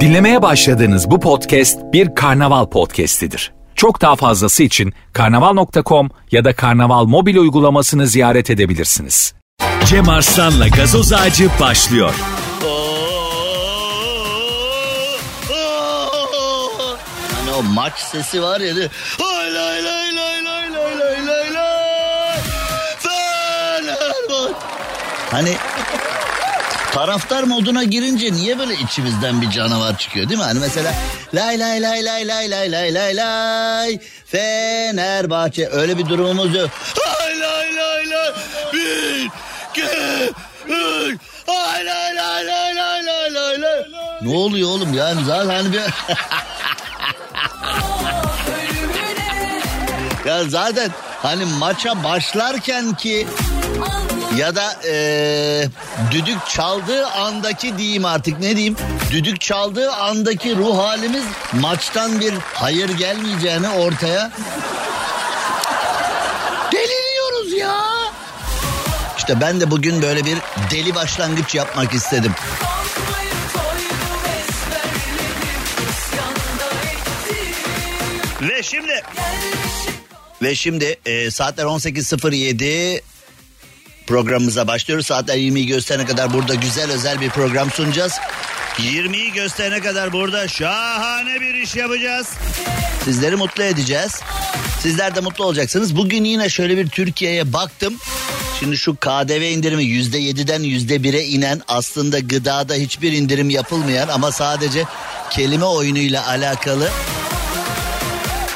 Dinlemeye başladığınız bu podcast bir karnaval podcastidir. Çok daha fazlası için karnaval.com ya da karnaval mobil uygulamasını ziyaret edebilirsiniz. Cem Arslan'la gazoz ağacı başlıyor. Hani o maç sesi var ya. Lay lay lay lay lay lay lay lay. Fenerbahçe. Hani taraftar moduna girince niye böyle içimizden bir canavar çıkıyor değil mi? Hani mesela lay lay lay lay lay lay lay lay lay Fenerbahçe öyle bir durumumuz yok. Hay lay lay lay bir iki üç hay lay lay lay lay lay lay lay. Ne oluyor oğlum yani zaten hani bir... Ya zaten hani maça başlarken ki ya da eee, düdük çaldığı andaki diyeyim artık ne diyeyim düdük çaldığı andaki ruh halimiz maçtan bir hayır gelmeyeceğini ortaya deliriyoruz ya. İşte ben de bugün böyle bir deli başlangıç yapmak istedim. Ve şimdi ve şimdi e, saatler 18.07 programımıza başlıyoruz. Saatler 20'yi gösterene kadar burada güzel özel bir program sunacağız. 20'yi gösterene kadar burada şahane bir iş yapacağız. Sizleri mutlu edeceğiz. Sizler de mutlu olacaksınız. Bugün yine şöyle bir Türkiye'ye baktım. Şimdi şu KDV indirimi %7'den %1'e inen aslında gıdada hiçbir indirim yapılmayan ama sadece kelime oyunuyla alakalı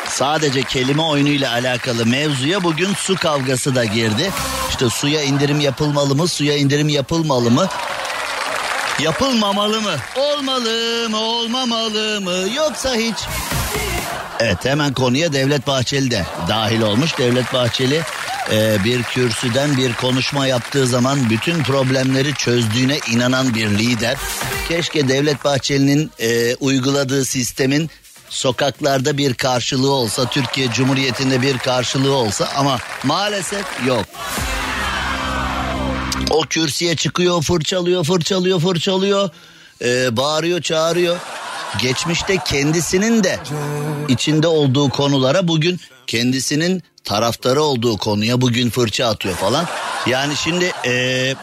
Sadece kelime oyunuyla alakalı mevzuya bugün su kavgası da girdi. İşte suya indirim yapılmalı mı, suya indirim yapılmalı mı? Yapılmamalı mı? Olmalı mı, olmamalı mı? Yoksa hiç? Evet hemen konuya Devlet Bahçeli de dahil olmuş. Devlet Bahçeli e, bir kürsüden bir konuşma yaptığı zaman bütün problemleri çözdüğüne inanan bir lider. Keşke Devlet Bahçeli'nin e, uyguladığı sistemin sokaklarda bir karşılığı olsa, Türkiye Cumhuriyeti'nde bir karşılığı olsa ama maalesef yok. O kürsüye çıkıyor, fırçalıyor, fırçalıyor, fırçalıyor, ee, bağırıyor, çağırıyor. Geçmişte kendisinin de içinde olduğu konulara bugün kendisinin taraftarı olduğu konuya bugün fırça atıyor falan. Yani şimdi ee,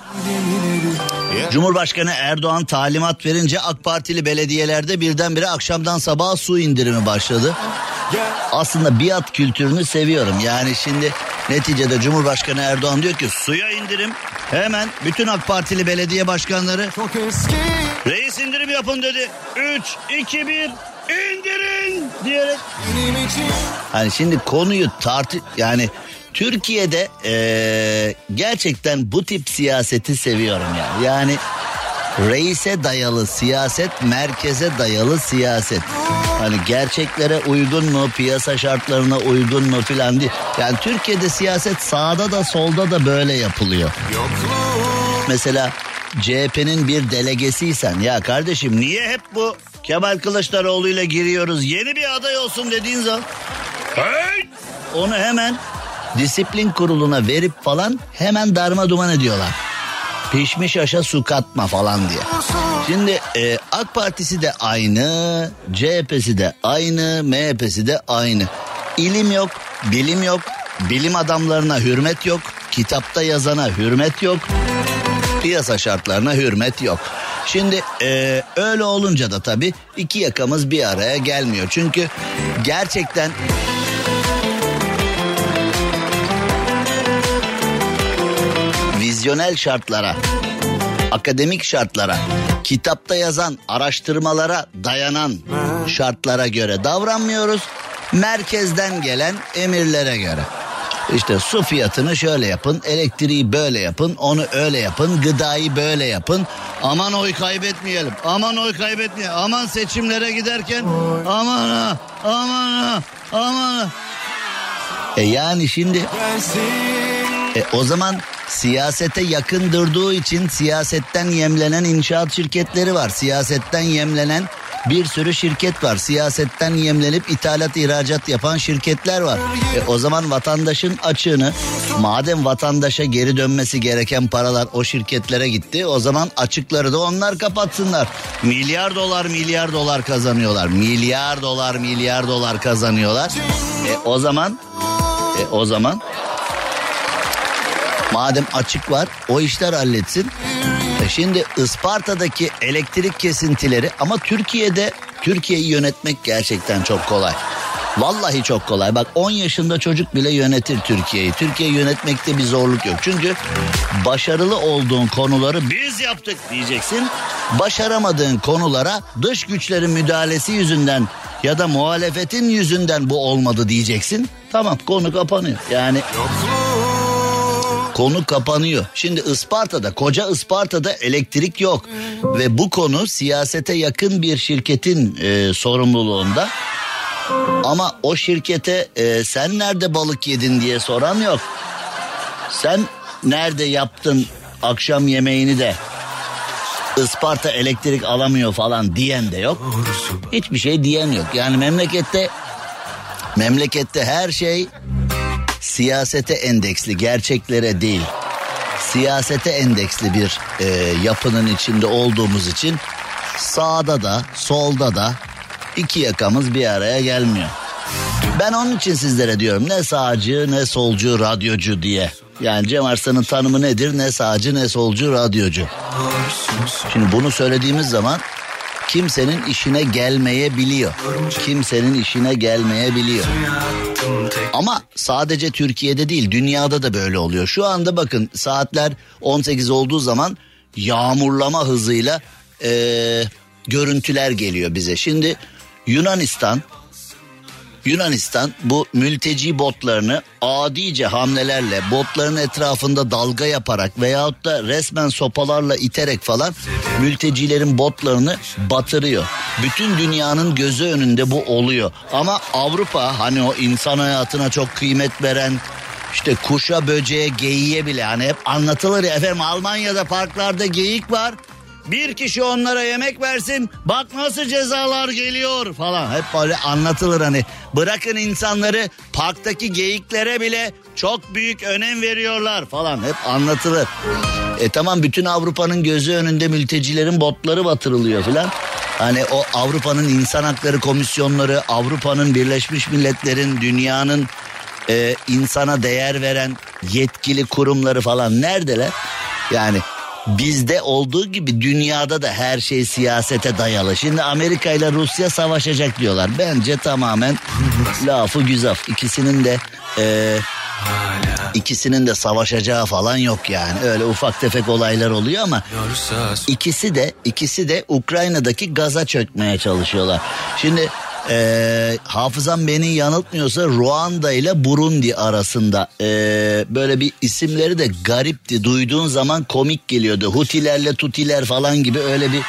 Cumhurbaşkanı Erdoğan talimat verince AK Partili belediyelerde birdenbire akşamdan sabaha su indirimi başladı. Aslında biat kültürünü seviyorum. Yani şimdi neticede Cumhurbaşkanı Erdoğan diyor ki suya indirim hemen bütün AK Partili belediye başkanları reis indirim yapın dedi. 3, 2, 1 indirin diyerek. Hani şimdi konuyu tartı yani Türkiye'de eee, gerçekten bu tip siyaseti seviyorum yani. Yani reise dayalı siyaset, merkeze dayalı siyaset. Hani gerçeklere uygun mu, piyasa şartlarına uygun mu filan değil. Yani Türkiye'de siyaset sağda da solda da böyle yapılıyor. Mesela CHP'nin bir delegesiysen ya kardeşim niye hep bu Kemal Kılıçdaroğlu ile giriyoruz yeni bir aday olsun dediğin zaman hey! onu hemen disiplin kuruluna verip falan hemen darma duman ediyorlar. Pişmiş aşa su katma falan diye. Şimdi e, AK Partisi de aynı, CHP'si de aynı, MHP'si de aynı. İlim yok, bilim yok, bilim adamlarına hürmet yok, kitapta yazana hürmet yok, piyasa şartlarına hürmet yok. Şimdi e, öyle olunca da tabii iki yakamız bir araya gelmiyor. Çünkü gerçekten vizyonel şartlara, akademik şartlara, kitapta yazan araştırmalara dayanan şartlara göre davranmıyoruz. Merkezden gelen emirlere göre. İşte su fiyatını şöyle yapın, elektriği böyle yapın, onu öyle yapın, gıdayı böyle yapın. Aman oy kaybetmeyelim, aman oy kaybetmeyelim, aman seçimlere giderken aman ha, aman ha, aman ha. E yani şimdi e o zaman siyasete yakın durduğu için siyasetten yemlenen inşaat şirketleri var. Siyasetten yemlenen bir sürü şirket var. Siyasetten yemlenip ithalat ihracat yapan şirketler var. E, o zaman vatandaşın açığını madem vatandaşa geri dönmesi gereken paralar o şirketlere gitti. O zaman açıkları da onlar kapatsınlar. Milyar dolar milyar dolar kazanıyorlar. Milyar dolar milyar dolar kazanıyorlar. E, o zaman e, o zaman madem açık var o işler halletsin. E şimdi Isparta'daki elektrik kesintileri ama Türkiye'de Türkiye'yi yönetmek gerçekten çok kolay. Vallahi çok kolay. Bak 10 yaşında çocuk bile yönetir Türkiye'yi. Türkiye yönetmekte bir zorluk yok. Çünkü başarılı olduğun konuları biz yaptık diyeceksin. Başaramadığın konulara dış güçlerin müdahalesi yüzünden ya da muhalefetin yüzünden bu olmadı diyeceksin. Tamam konu kapanıyor. Yani konu kapanıyor. Şimdi Isparta'da koca Isparta'da elektrik yok ve bu konu siyasete yakın bir şirketin e, sorumluluğunda. Ama o şirkete e, sen nerede balık yedin diye soran yok. Sen nerede yaptın akşam yemeğini de Isparta elektrik alamıyor falan diyen de yok. Hiçbir şey diyen yok. Yani memlekette memlekette her şey siyasete endeksli, gerçeklere değil. Siyasete endeksli bir e, yapının içinde olduğumuz için sağda da solda da iki yakamız bir araya gelmiyor. Ben onun için sizlere diyorum ne sağcı ne solcu radyocu diye. Yani Cem Arslan'ın tanımı nedir? Ne sağcı ne solcu radyocu. Şimdi bunu söylediğimiz zaman kimsenin işine gelmeyebiliyor. Kimsenin işine gelmeyebiliyor. Ama sadece Türkiye'de değil dünyada da böyle oluyor. Şu anda bakın saatler 18 olduğu zaman yağmurlama hızıyla ee, görüntüler geliyor bize. Şimdi Yunanistan Yunanistan bu mülteci botlarını adice hamlelerle botların etrafında dalga yaparak veyahut da resmen sopalarla iterek falan mültecilerin botlarını batırıyor. Bütün dünyanın gözü önünde bu oluyor. Ama Avrupa hani o insan hayatına çok kıymet veren işte kuşa böceğe geyiğe bile hani hep anlatılır ya efendim Almanya'da parklarda geyik var. Bir kişi onlara yemek versin bak nasıl cezalar geliyor falan. Hep böyle anlatılır hani bırakın insanları parktaki geyiklere bile çok büyük önem veriyorlar falan hep anlatılır. E tamam bütün Avrupa'nın gözü önünde mültecilerin botları batırılıyor falan. Hani o Avrupa'nın insan hakları komisyonları, Avrupa'nın Birleşmiş Milletler'in, dünyanın e, insana değer veren yetkili kurumları falan neredeler? Yani bizde olduğu gibi dünyada da her şey siyasete dayalı. Şimdi Amerika ile Rusya savaşacak diyorlar. Bence tamamen lafı güzaf. İkisinin de e, ikisinin de savaşacağı falan yok yani. Öyle ufak tefek olaylar oluyor ama ikisi de ikisi de Ukrayna'daki gaza çökmeye çalışıyorlar. Şimdi e, hafızam beni yanıltmıyorsa Ruanda ile Burundi arasında e, böyle bir isimleri de garipti. Duyduğun zaman komik geliyordu. Hutilerle Tutiler falan gibi öyle bir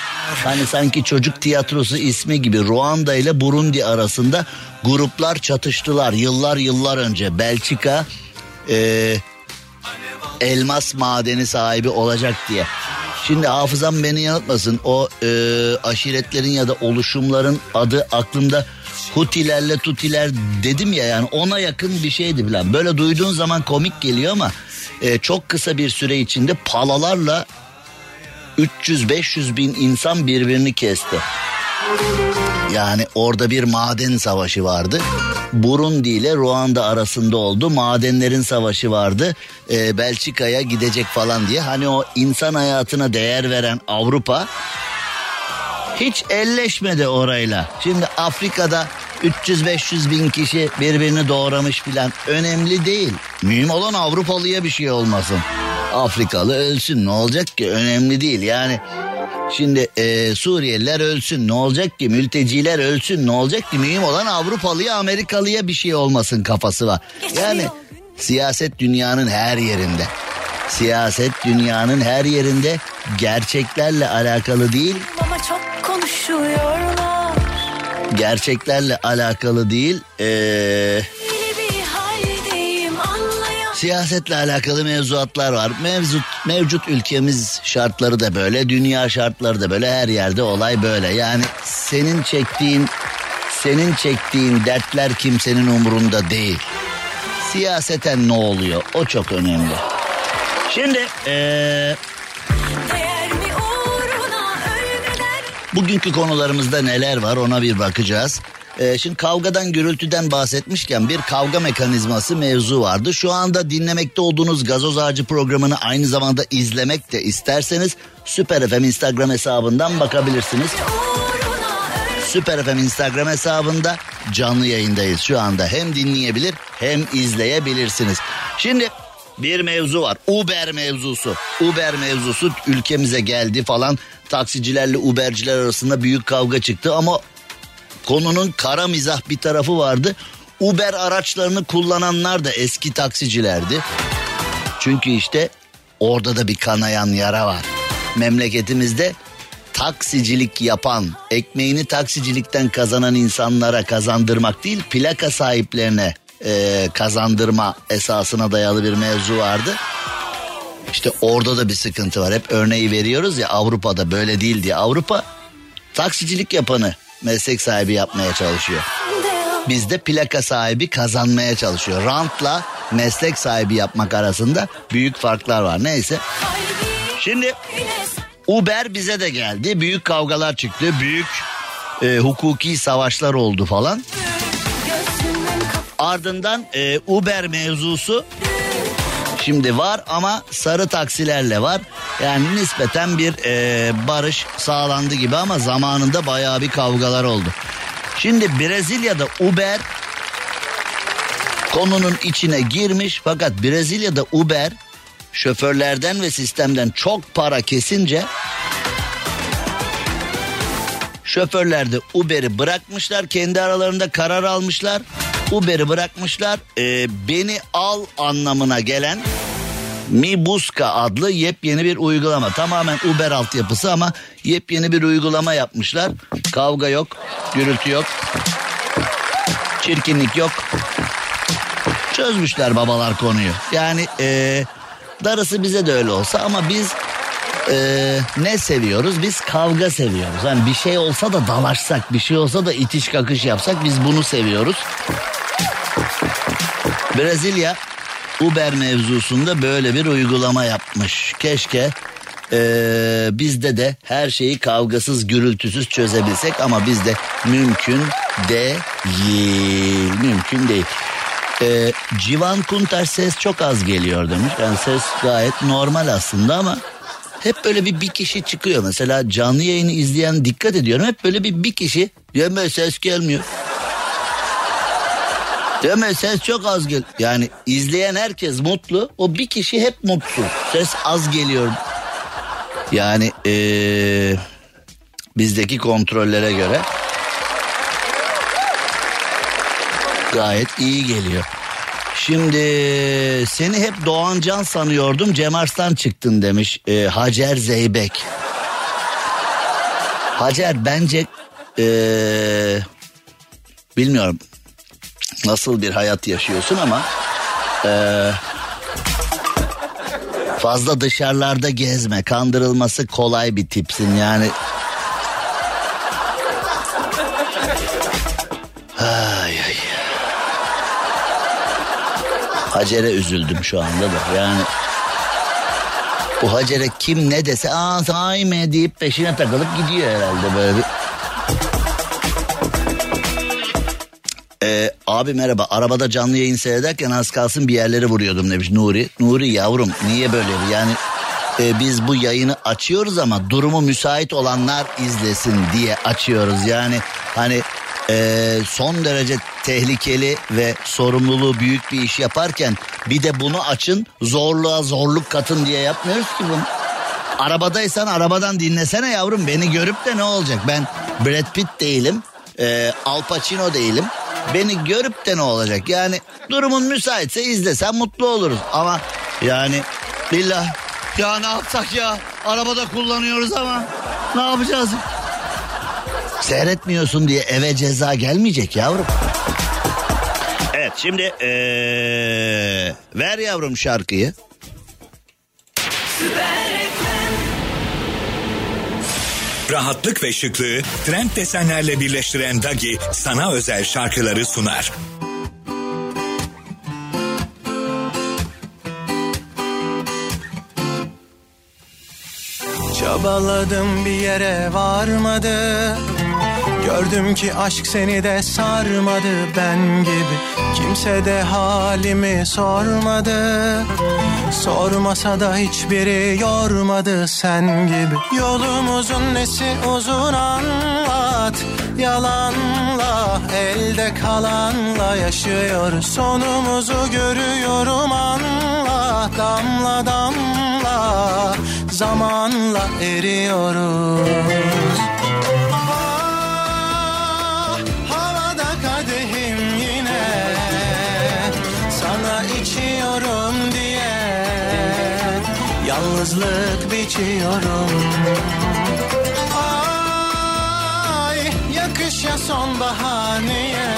hani sanki çocuk tiyatrosu ismi gibi Ruanda ile Burundi arasında gruplar çatıştılar yıllar yıllar önce. Belçika e, elmas madeni sahibi olacak diye. Şimdi hafızam beni yanıltmasın. O e, aşiretlerin ya da oluşumların adı aklımda Hutilerle Tutiler dedim ya yani ona yakın bir şeydi falan. Böyle duyduğun zaman komik geliyor ama e, çok kısa bir süre içinde palalarla 300-500 bin insan birbirini kesti. Yani orada bir maden savaşı vardı. Burundi ile Ruanda arasında oldu. Madenlerin savaşı vardı. Ee, Belçika'ya gidecek falan diye. Hani o insan hayatına değer veren Avrupa hiç elleşmedi orayla. Şimdi Afrika'da 300-500 bin kişi birbirini doğramış filan önemli değil. Mühim olan Avrupalıya bir şey olmasın. Afrikalı ölsün ne olacak ki önemli değil yani Şimdi e, Suriyeliler ölsün ne olacak ki mülteciler ölsün ne olacak ki mühim olan Avrupalıya Amerikalıya bir şey olmasın kafası var. Yani siyaset dünyanın her yerinde. Siyaset dünyanın her yerinde gerçeklerle alakalı değil. Ama çok konuşuyorlar. Gerçeklerle alakalı değil. Eee Siyasetle alakalı mevzuatlar var. Mevcut mevcut ülkemiz şartları da böyle, dünya şartları da böyle, her yerde olay böyle. Yani senin çektiğin senin çektiğin dertler kimsenin umurunda değil. Siyaseten ne oluyor? O çok önemli. Şimdi ee, bugünkü konularımızda neler var ona bir bakacağız. Ee, şimdi kavgadan gürültüden bahsetmişken bir kavga mekanizması mevzu vardı. Şu anda dinlemekte olduğunuz gazoz ağacı programını aynı zamanda izlemek de isterseniz Süper FM Instagram hesabından bakabilirsiniz. Süper FM Instagram hesabında canlı yayındayız şu anda. Hem dinleyebilir hem izleyebilirsiniz. Şimdi bir mevzu var. Uber mevzusu. Uber mevzusu ülkemize geldi falan. Taksicilerle Uberciler arasında büyük kavga çıktı ama konunun kara mizah bir tarafı vardı. Uber araçlarını kullananlar da eski taksicilerdi. Çünkü işte orada da bir kanayan yara var. Memleketimizde taksicilik yapan, ekmeğini taksicilikten kazanan insanlara kazandırmak değil, plaka sahiplerine e, kazandırma esasına dayalı bir mevzu vardı. İşte orada da bir sıkıntı var. Hep örneği veriyoruz ya Avrupa'da böyle değil diye. Avrupa taksicilik yapanı meslek sahibi yapmaya çalışıyor. Bizde plaka sahibi kazanmaya çalışıyor. Rantla meslek sahibi yapmak arasında büyük farklar var. Neyse. Şimdi Uber bize de geldi. Büyük kavgalar çıktı. Büyük e, hukuki savaşlar oldu falan. Ardından e, Uber mevzusu şimdi var ama sarı taksilerle var. Yani nispeten bir e, barış sağlandı gibi ama zamanında bayağı bir kavgalar oldu. Şimdi Brezilya'da Uber konunun içine girmiş fakat Brezilya'da Uber şoförlerden ve sistemden çok para kesince şoförler de Uber'i bırakmışlar kendi aralarında karar almışlar. Uber'i bırakmışlar e, beni al anlamına gelen Mibuska adlı yepyeni bir uygulama. Tamamen Uber altyapısı ama yepyeni bir uygulama yapmışlar. Kavga yok, gürültü yok, çirkinlik yok. Çözmüşler babalar konuyu. Yani e, darısı bize de öyle olsa ama biz e, ne seviyoruz? Biz kavga seviyoruz. Hani bir şey olsa da dalaşsak, bir şey olsa da itiş kakış yapsak biz bunu seviyoruz. Brezilya Uber mevzusunda böyle bir uygulama yapmış. Keşke ee, bizde de her şeyi kavgasız gürültüsüz çözebilsek ama bizde mümkün değil. Mümkün değil. Ee, Civan Kuntaş ses çok az geliyor demiş. Yani ses gayet normal aslında ama hep böyle bir bir kişi çıkıyor. Mesela canlı yayını izleyen dikkat ediyorum. Hep böyle bir bir kişi. Yeme ses gelmiyor. Değil mi? Ses çok az gel. Yani izleyen herkes mutlu. O bir kişi hep mutsuz. Ses az geliyor. Yani ee, bizdeki kontrollere göre gayet iyi geliyor. Şimdi seni hep Doğancan sanıyordum Cem Arslan çıktın demiş e, Hacer Zeybek. Hacer bence e, bilmiyorum nasıl bir hayat yaşıyorsun ama e, fazla dışarılarda gezme kandırılması kolay bir tipsin yani. Ay ay. Hacer'e üzüldüm şu anda da yani. Bu Hacer'e kim ne dese aa sahi mi deyip peşine takılıp gidiyor herhalde böyle bir. Abi merhaba arabada canlı yayın seyrederken az kalsın bir yerlere vuruyordum demiş Nuri. Nuri yavrum niye böyle yani e, biz bu yayını açıyoruz ama durumu müsait olanlar izlesin diye açıyoruz. Yani hani e, son derece tehlikeli ve sorumluluğu büyük bir iş yaparken bir de bunu açın zorluğa zorluk katın diye yapmıyoruz ki bunu. Arabadaysan arabadan dinlesene yavrum beni görüp de ne olacak ben Brad Pitt değilim e, Al Pacino değilim beni görüp de ne olacak yani durumun müsaitse izlesen mutlu oluruz ama yani billah ya ne yapsak ya arabada kullanıyoruz ama ne yapacağız Seyretmiyorsun diye eve ceza gelmeyecek yavrum. Evet şimdi ee, ver yavrum şarkıyı. Rahatlık ve şıklığı trend desenlerle birleştiren Dagi sana özel şarkıları sunar. Çabaladım bir yere varmadı Gördüm ki aşk seni de sarmadı ben gibi. Kimse de halimi sormadı. Sormasa da hiçbiri yormadı sen gibi. Yolumuzun nesi uzun anlat. Yalanla elde kalanla yaşıyoruz Sonumuzu görüyorum anla. Damla damla zamanla eriyoruz Yalnızlık biçiyorum. Ay yakışa sonbaharniye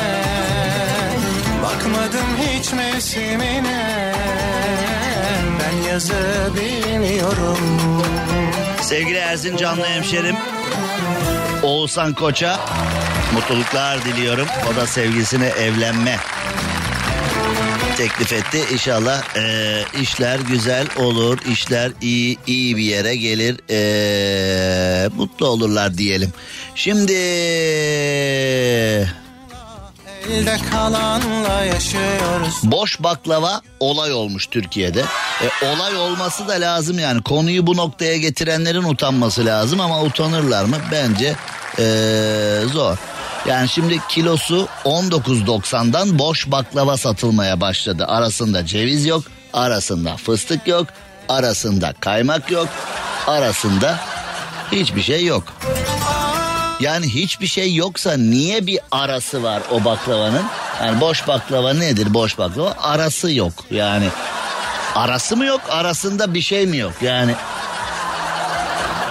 Bakmadım hiç mevsimine. Ben yazı bilmiyorum. Sevgili Erzincanlı hemşerim Oğuzhan Koç'a mutluluklar diliyorum. O da sevgilisine evlenme teklif etti. İnşallah eee, işler güzel olur, işler iyi iyi bir yere gelir, eee, mutlu olurlar diyelim. Şimdi Elde kalanla yaşıyoruz boş baklava olay olmuş Türkiye'de. E, olay olması da lazım yani konuyu bu noktaya getirenlerin utanması lazım ama utanırlar mı? Bence e, zor. Yani şimdi kilosu 19.90'dan boş baklava satılmaya başladı. Arasında ceviz yok, arasında fıstık yok, arasında kaymak yok, arasında hiçbir şey yok. Yani hiçbir şey yoksa niye bir arası var o baklavanın? Yani boş baklava nedir boş baklava? Arası yok yani. Arası mı yok arasında bir şey mi yok yani.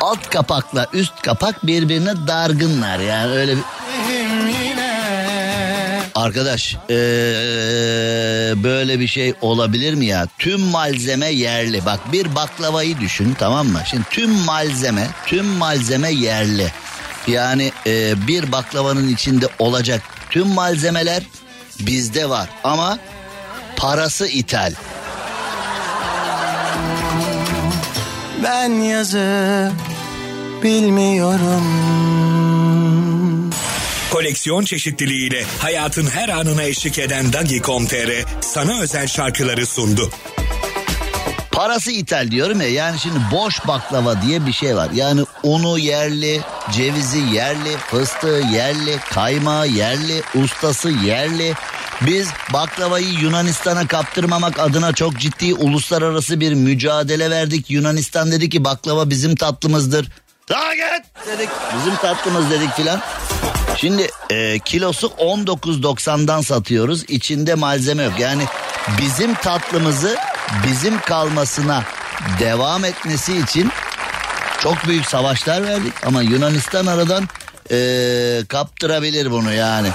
Alt kapakla üst kapak birbirine dargınlar yani öyle bir... Arkadaş ee, böyle bir şey olabilir mi ya? Tüm malzeme yerli. Bak bir baklavayı düşün tamam mı? Şimdi tüm malzeme, tüm malzeme yerli. Yani ee, bir baklavanın içinde olacak tüm malzemeler bizde var. Ama parası ithal. Ben yazı bilmiyorum Koleksiyon çeşitliliğiyle hayatın her anına eşlik eden Dagi.com.tr sana özel şarkıları sundu. Parası ithal diyorum ya yani şimdi boş baklava diye bir şey var. Yani unu yerli, cevizi yerli, fıstığı yerli, kaymağı yerli, ustası yerli. Biz baklavayı Yunanistan'a kaptırmamak adına çok ciddi uluslararası bir mücadele verdik. Yunanistan dedi ki baklava bizim tatlımızdır. Daha git dedik bizim tatlımız dedik filan. Şimdi e, kilosu 19.90'dan satıyoruz. İçinde malzeme yok. Yani bizim tatlımızı bizim kalmasına devam etmesi için çok büyük savaşlar verdik. Ama Yunanistan aradan e, kaptırabilir bunu yani.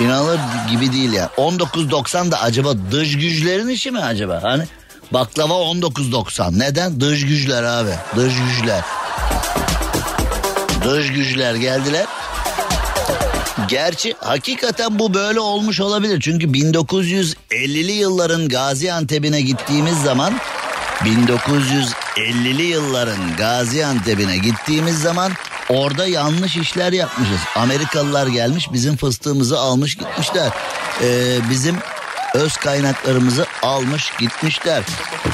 İnanılır gibi değil ya. 19.90 da acaba dış güçlerin işi mi acaba? Hani baklava 19.90. Neden? Dış güçler abi. Dış güçler. Dış güçler geldiler. Gerçi hakikaten bu böyle olmuş olabilir. Çünkü 1950'li yılların Gaziantep'ine gittiğimiz zaman 1950'li yılların Gaziantep'ine gittiğimiz zaman orada yanlış işler yapmışız. Amerikalılar gelmiş bizim fıstığımızı almış gitmişler. Ee, bizim öz kaynaklarımızı almış gitmişler.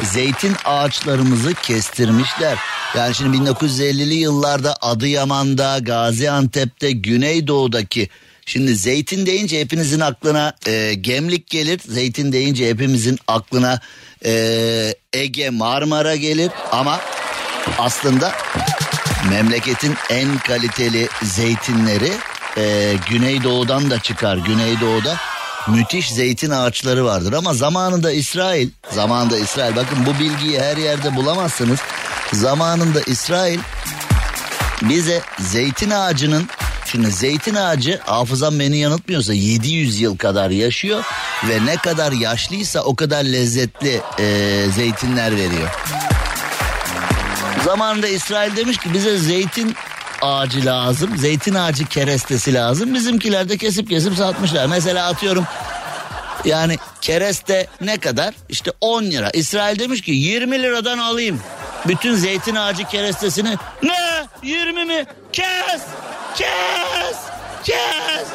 Zeytin ağaçlarımızı kestirmişler. Yani şimdi 1950'li yıllarda Adıyaman'da, Gaziantep'te, Güneydoğu'daki Şimdi zeytin deyince hepinizin aklına e, gemlik gelir. Zeytin deyince hepimizin aklına e, Ege, Marmara gelir. Ama aslında memleketin en kaliteli zeytinleri e, Güneydoğu'dan da çıkar. Güneydoğu'da müthiş zeytin ağaçları vardır ama zamanında İsrail, zamanında İsrail bakın bu bilgiyi her yerde bulamazsınız. Zamanında İsrail bize zeytin ağacının Şimdi zeytin ağacı hafızam beni yanıltmıyorsa 700 yıl kadar yaşıyor ve ne kadar yaşlıysa o kadar lezzetli e, zeytinler veriyor. Zamanında İsrail demiş ki bize zeytin ağacı lazım. Zeytin ağacı kerestesi lazım. Bizimkiler de kesip kesip satmışlar. Mesela atıyorum yani kereste ne kadar? İşte 10 lira. İsrail demiş ki 20 liradan alayım. Bütün zeytin ağacı kerestesini. Ne? 20 mi? Kes! Kes! Kes!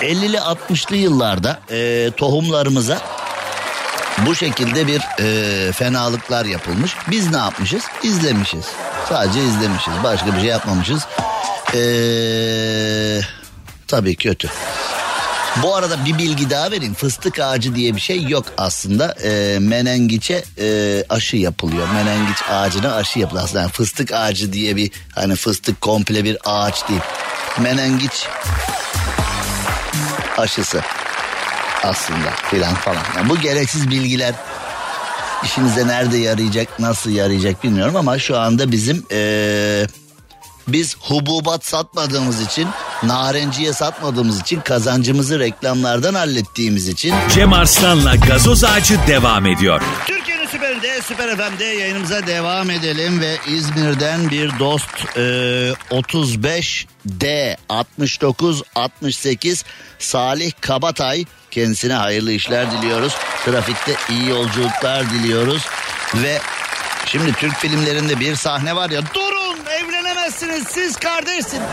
50'li 60'lı yıllarda e, tohumlarımıza bu şekilde bir e, fenalıklar yapılmış. Biz ne yapmışız? İzlemişiz. Sadece izlemişiz. Başka bir şey yapmamışız. Eee tabii kötü. Bu arada bir bilgi daha vereyim. Fıstık ağacı diye bir şey yok aslında. E, menengiçe e, aşı yapılıyor. Menengiç ağacına aşı yapılıyor. Aslında yani fıstık ağacı diye bir hani fıstık komple bir ağaç değil. Menengiç aşısı aslında filan falan. Yani bu gereksiz bilgiler işinize nerede yarayacak, nasıl yarayacak bilmiyorum ama şu anda bizim ee, biz hububat satmadığımız için, narenciye satmadığımız için, kazancımızı reklamlardan hallettiğimiz için. Cem Arslan'la gazoz ağacı devam ediyor. Türkiye'nin süperinde, Süper FM'de yayınımıza devam edelim ve İzmir'den bir dost e, 35 D 69 68 Salih Kabatay kendisine hayırlı işler diliyoruz. Trafikte iyi yolculuklar diliyoruz ve şimdi Türk filmlerinde bir sahne var ya durun evlenemezsiniz siz kardeşsiniz.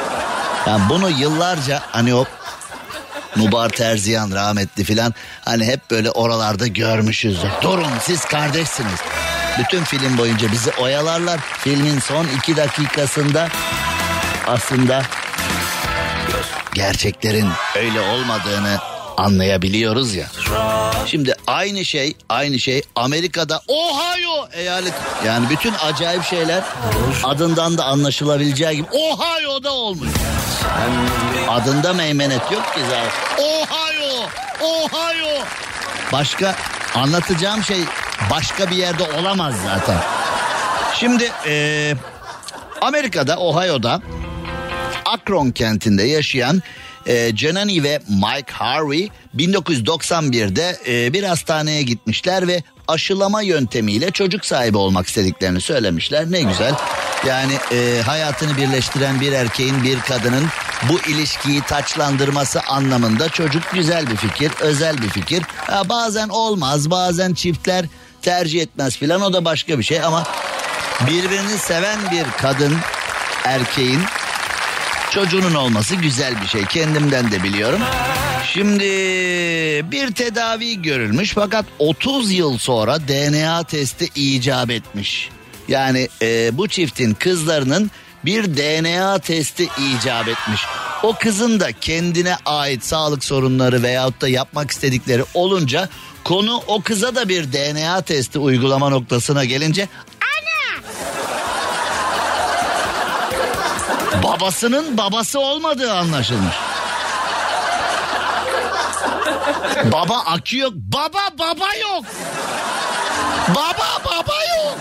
Yani bunu yıllarca hani o Nubar Terziyan rahmetli filan hani hep böyle oralarda görmüşüz. Durun siz kardeşsiniz. Bütün film boyunca bizi oyalarlar. Filmin son iki dakikasında aslında gerçeklerin öyle olmadığını anlayabiliyoruz ya. Şimdi aynı şey aynı şey Amerika'da Ohio eyalet yani bütün acayip şeyler adından da anlaşılabileceği gibi Ohio'da olmuş. Adında meymenet yok ki zaten. Ohio, Ohio. Başka anlatacağım şey başka bir yerde olamaz zaten. Şimdi e, Amerika'da Ohio'da Akron kentinde yaşayan e, Janani ve Mike Harvey 1991'de e, bir hastaneye gitmişler ve aşılama yöntemiyle çocuk sahibi olmak istediklerini söylemişler. Ne güzel. Yani e, hayatını birleştiren bir erkeğin bir kadının bu ilişkiyi taçlandırması anlamında çocuk güzel bir fikir, özel bir fikir. Ha, bazen olmaz, bazen çiftler tercih etmez filan o da başka bir şey ama birbirini seven bir kadın erkeğin çocuğunun olması güzel bir şey. Kendimden de biliyorum. Şimdi bir tedavi görülmüş fakat 30 yıl sonra DNA testi icap etmiş. Yani e, bu çiftin kızlarının bir DNA testi icap etmiş. O kızın da kendine ait sağlık sorunları veyahut da yapmak istedikleri olunca konu o kıza da bir DNA testi uygulama noktasına gelince babasının babası olmadığı anlaşılmış. baba akü yok. Baba baba yok. Baba baba yok.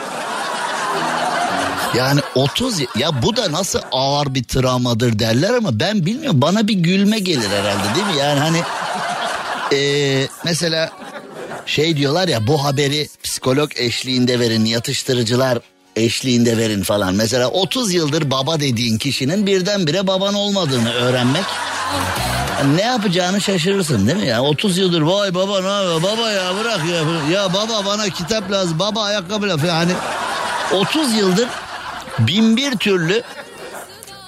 Yani 30 ya bu da nasıl ağır bir travmadır derler ama ben bilmiyorum bana bir gülme gelir herhalde değil mi? Yani hani ee, mesela şey diyorlar ya bu haberi psikolog eşliğinde verin yatıştırıcılar eşliğinde verin falan. Mesela 30 yıldır baba dediğin kişinin birdenbire baban olmadığını öğrenmek. Ne yapacağını şaşırırsın değil mi? Yani 30 yıldır vay baba ne yapıyor? Baba ya bırak ya. Ya baba bana kitap lazım. Baba ayakkabı lazım. Yani 30 yıldır bin bir türlü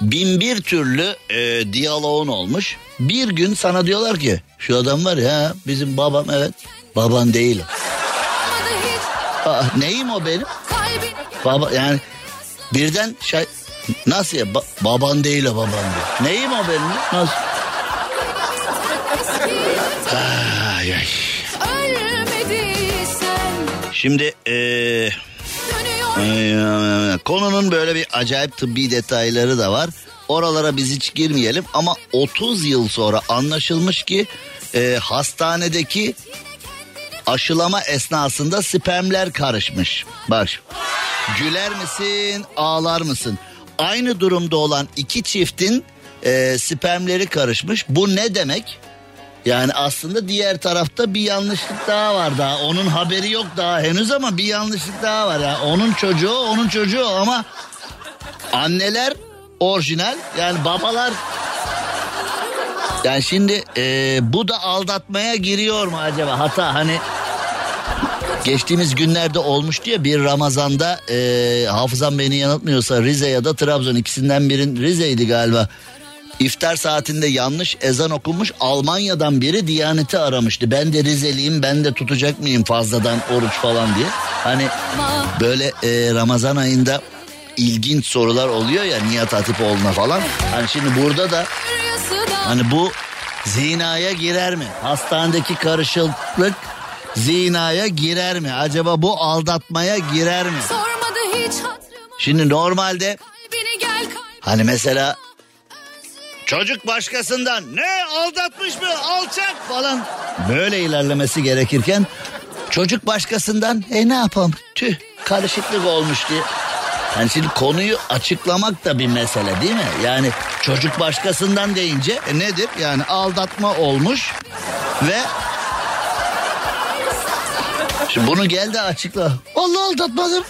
bin bir türlü e, diyaloğun olmuş. Bir gün sana diyorlar ki şu adam var ya bizim babam evet baban değil. Aa, neyim o benim? Baba yani birden şey nasıl ya ba- baban değil o baban diyor. Neyim o benim? Nasıl? Ay, ay. Şimdi eee konunun böyle bir acayip tıbbi detayları da var. Oralara biz hiç girmeyelim ama 30 yıl sonra anlaşılmış ki e, hastanedeki aşılama esnasında spermler karışmış. Bak güler misin ağlar mısın? Aynı durumda olan iki çiftin e, spermleri karışmış. Bu ne demek? Yani aslında diğer tarafta bir yanlışlık daha var daha. Onun haberi yok daha henüz ama bir yanlışlık daha var. Yani onun çocuğu onun çocuğu ama anneler orijinal. Yani babalar yani şimdi e, bu da aldatmaya giriyor mu acaba? Hata hani geçtiğimiz günlerde olmuştu ya bir Ramazan'da e, hafızam beni yanıltmıyorsa Rize ya da Trabzon ikisinden birin Rize'ydi galiba. İftar saatinde yanlış ezan okunmuş Almanya'dan biri Diyanet'i aramıştı. Ben de Rizeliyim ben de tutacak mıyım fazladan oruç falan diye. Hani böyle e, Ramazan ayında ilginç sorular oluyor ya Nihat Hatipoğlu'na falan. Hani şimdi burada da hani bu zinaya girer mi? Hastanedeki karışıklık zinaya girer mi? Acaba bu aldatmaya girer mi? Şimdi normalde hani mesela çocuk başkasından ne aldatmış mı alçak falan böyle ilerlemesi gerekirken çocuk başkasından e ne yapalım tüh karışıklık olmuş diye. Yani şimdi konuyu açıklamak da bir mesele değil mi? Yani çocuk başkasından deyince e nedir? Yani aldatma olmuş ve Şimdi bunu gel de açıkla. Allah aldatmadım.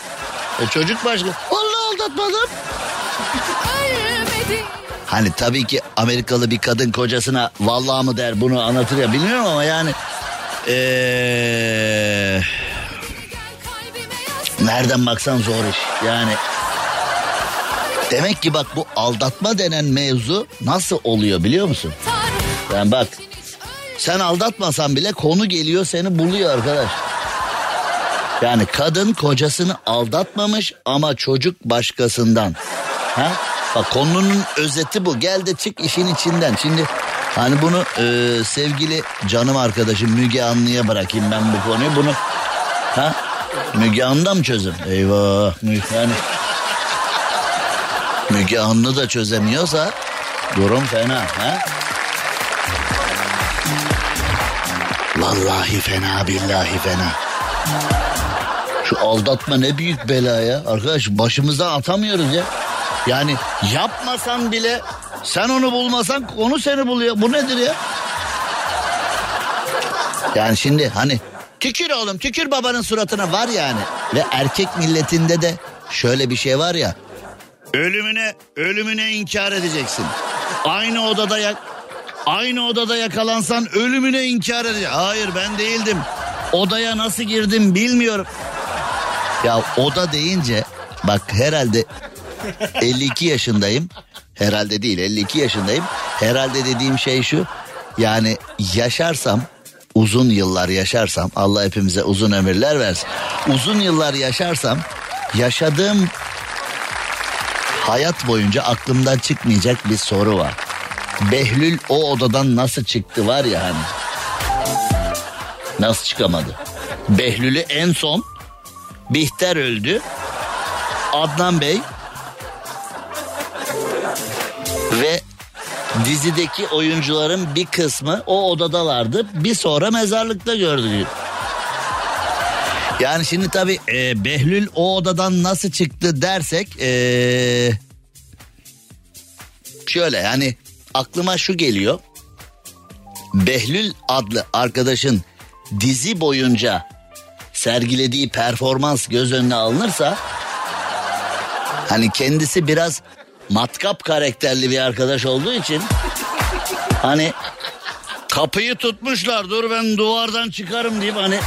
E çocuk başka. Allah aldatmadım. Hani tabii ki Amerikalı bir kadın kocasına vallahi mı der bunu anlatır ya bilmiyorum ama yani ee, yaz. Nereden baksan zor iş yani. Demek ki bak bu aldatma denen mevzu nasıl oluyor biliyor musun? Yani bak sen aldatmasan bile konu geliyor seni buluyor arkadaş. Yani kadın kocasını aldatmamış ama çocuk başkasından. Ha? Bak konunun özeti bu. Gel de çık işin içinden. Şimdi hani bunu e, sevgili canım arkadaşım Müge Anlı'ya bırakayım ben bu konuyu. Bunu ha? Müge Anlı'da mı çözüm? Eyvah. Yani Müge Anlı da çözemiyorsa durum fena. Ha? Vallahi fena billahi fena. Şu aldatma ne büyük bela ya. Arkadaş başımızdan atamıyoruz ya. Yani yapmasan bile sen onu bulmasan onu seni buluyor. Bu nedir ya? Yani şimdi hani tükür oğlum tükür babanın suratına var yani. Ve erkek milletinde de şöyle bir şey var ya. Ölümüne ölümüne inkar edeceksin. Aynı odada yak aynı odada yakalansan ölümüne inkar edeceksin. Hayır ben değildim. Odaya nasıl girdim bilmiyorum. Ya oda deyince bak herhalde 52 yaşındayım. Herhalde değil 52 yaşındayım. Herhalde dediğim şey şu. Yani yaşarsam uzun yıllar yaşarsam Allah hepimize uzun ömürler versin. Uzun yıllar yaşarsam yaşadığım hayat boyunca aklımdan çıkmayacak bir soru var. Behlül o odadan nasıl çıktı var ya hani. Nasıl çıkamadı? Behlül'ü en son Bihter öldü. Adnan Bey ve dizideki oyuncuların bir kısmı o odadalardı. Bir sonra mezarlıkta gördük. Yani şimdi tabii e, Behlül o odadan nasıl çıktı dersek e, şöyle yani aklıma şu geliyor. Behlül adlı arkadaşın dizi boyunca sergilediği performans göz önüne alınırsa hani kendisi biraz matkap karakterli bir arkadaş olduğu için hani kapıyı tutmuşlar dur ben duvardan çıkarım deyip hani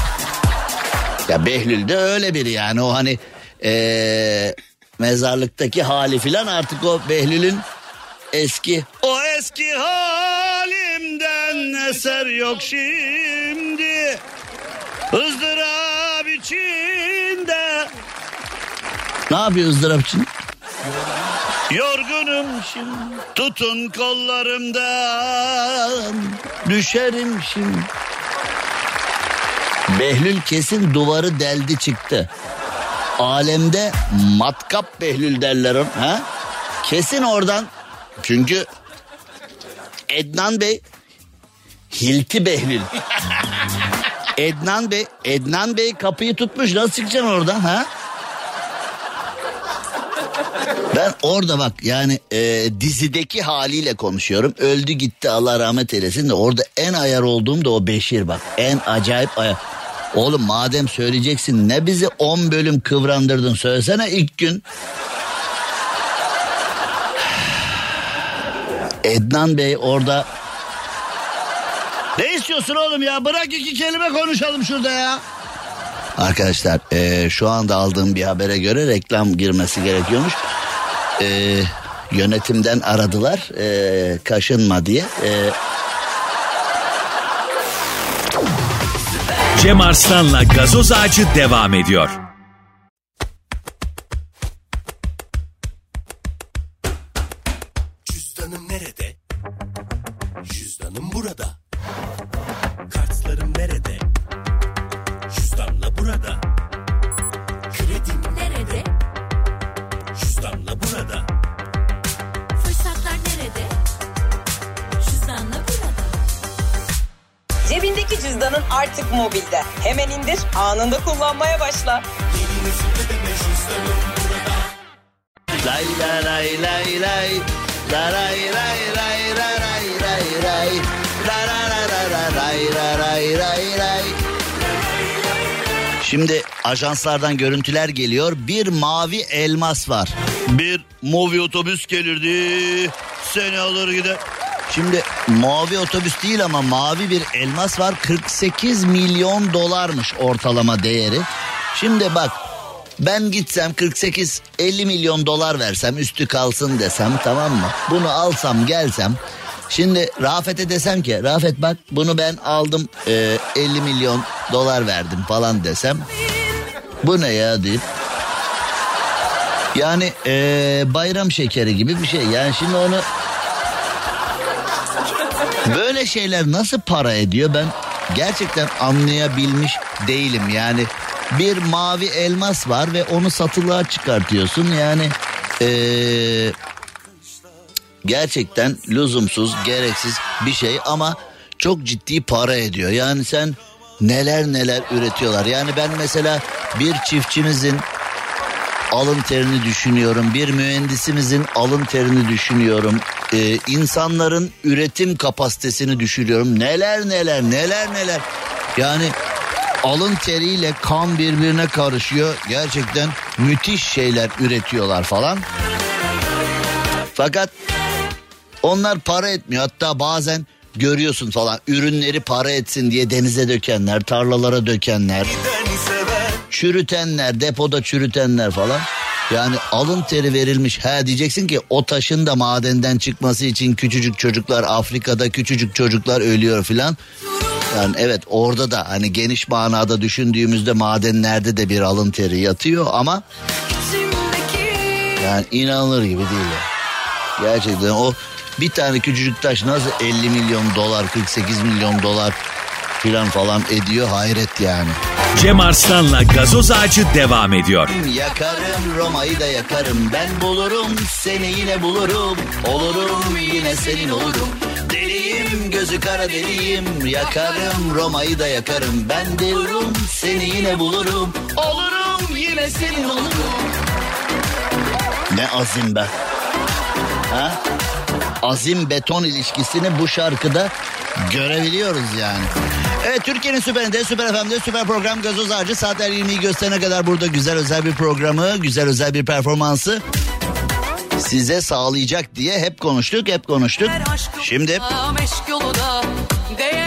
ya Behlül de öyle biri yani. O hani ee, mezarlıktaki hali filan artık o Behlül'ün eski o eski halimden eser yok şimdi. Izdırap içinde. Ne yapıyor ızdırap için? Yorgunum şimdi tutun kollarımdan düşerim şimdi. Behlül kesin duvarı deldi çıktı. Alemde matkap Behlül derler. Ha? Kesin oradan. Çünkü Ednan Bey Hilti Behlül. Ednan Bey, Ednan Bey kapıyı tutmuş. Nasıl çıkacaksın oradan ha? Ben orada bak yani e, dizideki haliyle konuşuyorum. Öldü gitti Allah rahmet eylesin de orada en ayar olduğum da o Beşir bak. En acayip ayar. Oğlum madem söyleyeceksin ne bizi 10 bölüm kıvrandırdın söylesene ilk gün. Ednan Bey orada... Ne istiyorsun oğlum ya? Bırak iki kelime konuşalım şurada ya. Arkadaşlar e, şu anda aldığım bir habere göre reklam girmesi gerekiyormuş. E, yönetimden aradılar e, kaşınma diye. E, Cem Arslan'la gazoz ağacı devam ediyor. Ajanslardan görüntüler geliyor. Bir mavi elmas var. Bir mavi otobüs gelirdi. Seni alır gider. Şimdi mavi otobüs değil ama mavi bir elmas var. 48 milyon dolarmış ortalama değeri. Şimdi bak ben gitsem 48 50 milyon dolar versem üstü kalsın desem tamam mı? Bunu alsam gelsem şimdi Rafet'e desem ki Rafet bak bunu ben aldım e, 50 milyon dolar verdim falan desem bu ne ya deyip. Yani e, bayram şekeri gibi bir şey. Yani şimdi onu böyle şeyler nasıl para ediyor ben gerçekten anlayabilmiş değilim. Yani bir mavi elmas var ve onu satılığa çıkartıyorsun. Yani eee, gerçekten lüzumsuz gereksiz bir şey ama çok ciddi para ediyor. Yani sen neler neler üretiyorlar yani ben mesela bir çiftçimizin alın terini düşünüyorum. Bir mühendisimizin alın terini düşünüyorum. Ee, insanların üretim kapasitesini düşünüyorum. Neler neler neler neler. Yani alın teriyle kan birbirine karışıyor. Gerçekten müthiş şeyler üretiyorlar falan. Fakat onlar para etmiyor. Hatta bazen görüyorsun falan ürünleri para etsin diye denize dökenler, tarlalara dökenler çürütenler, depoda çürütenler falan. Yani alın teri verilmiş. Ha diyeceksin ki o taşın da madenden çıkması için küçücük çocuklar Afrika'da küçücük çocuklar ölüyor filan. Yani evet orada da hani geniş manada düşündüğümüzde madenlerde de bir alın teri yatıyor ama yani inanılır gibi değil. ya. Gerçekten o bir tane küçücük taş nasıl 50 milyon dolar 48 milyon dolar filan falan ediyor hayret yani. Cem Arslan'la gazoz ağacı devam ediyor. Yakarım Roma'yı da yakarım. Ben bulurum seni yine bulurum. Olurum yine senin olurum. Deliyim gözü kara deliyim. Yakarım Roma'yı da yakarım. Ben diyorum seni yine bulurum. Olurum yine senin olurum. Ne azim be. Ha azim beton ilişkisini bu şarkıda görebiliyoruz yani. Evet Türkiye'nin süperinde, süper FM'de süper program gazoz ağacı saatler 20'yi gösterene kadar burada güzel özel bir programı, güzel özel bir performansı size sağlayacak diye hep konuştuk, hep konuştuk. Şimdi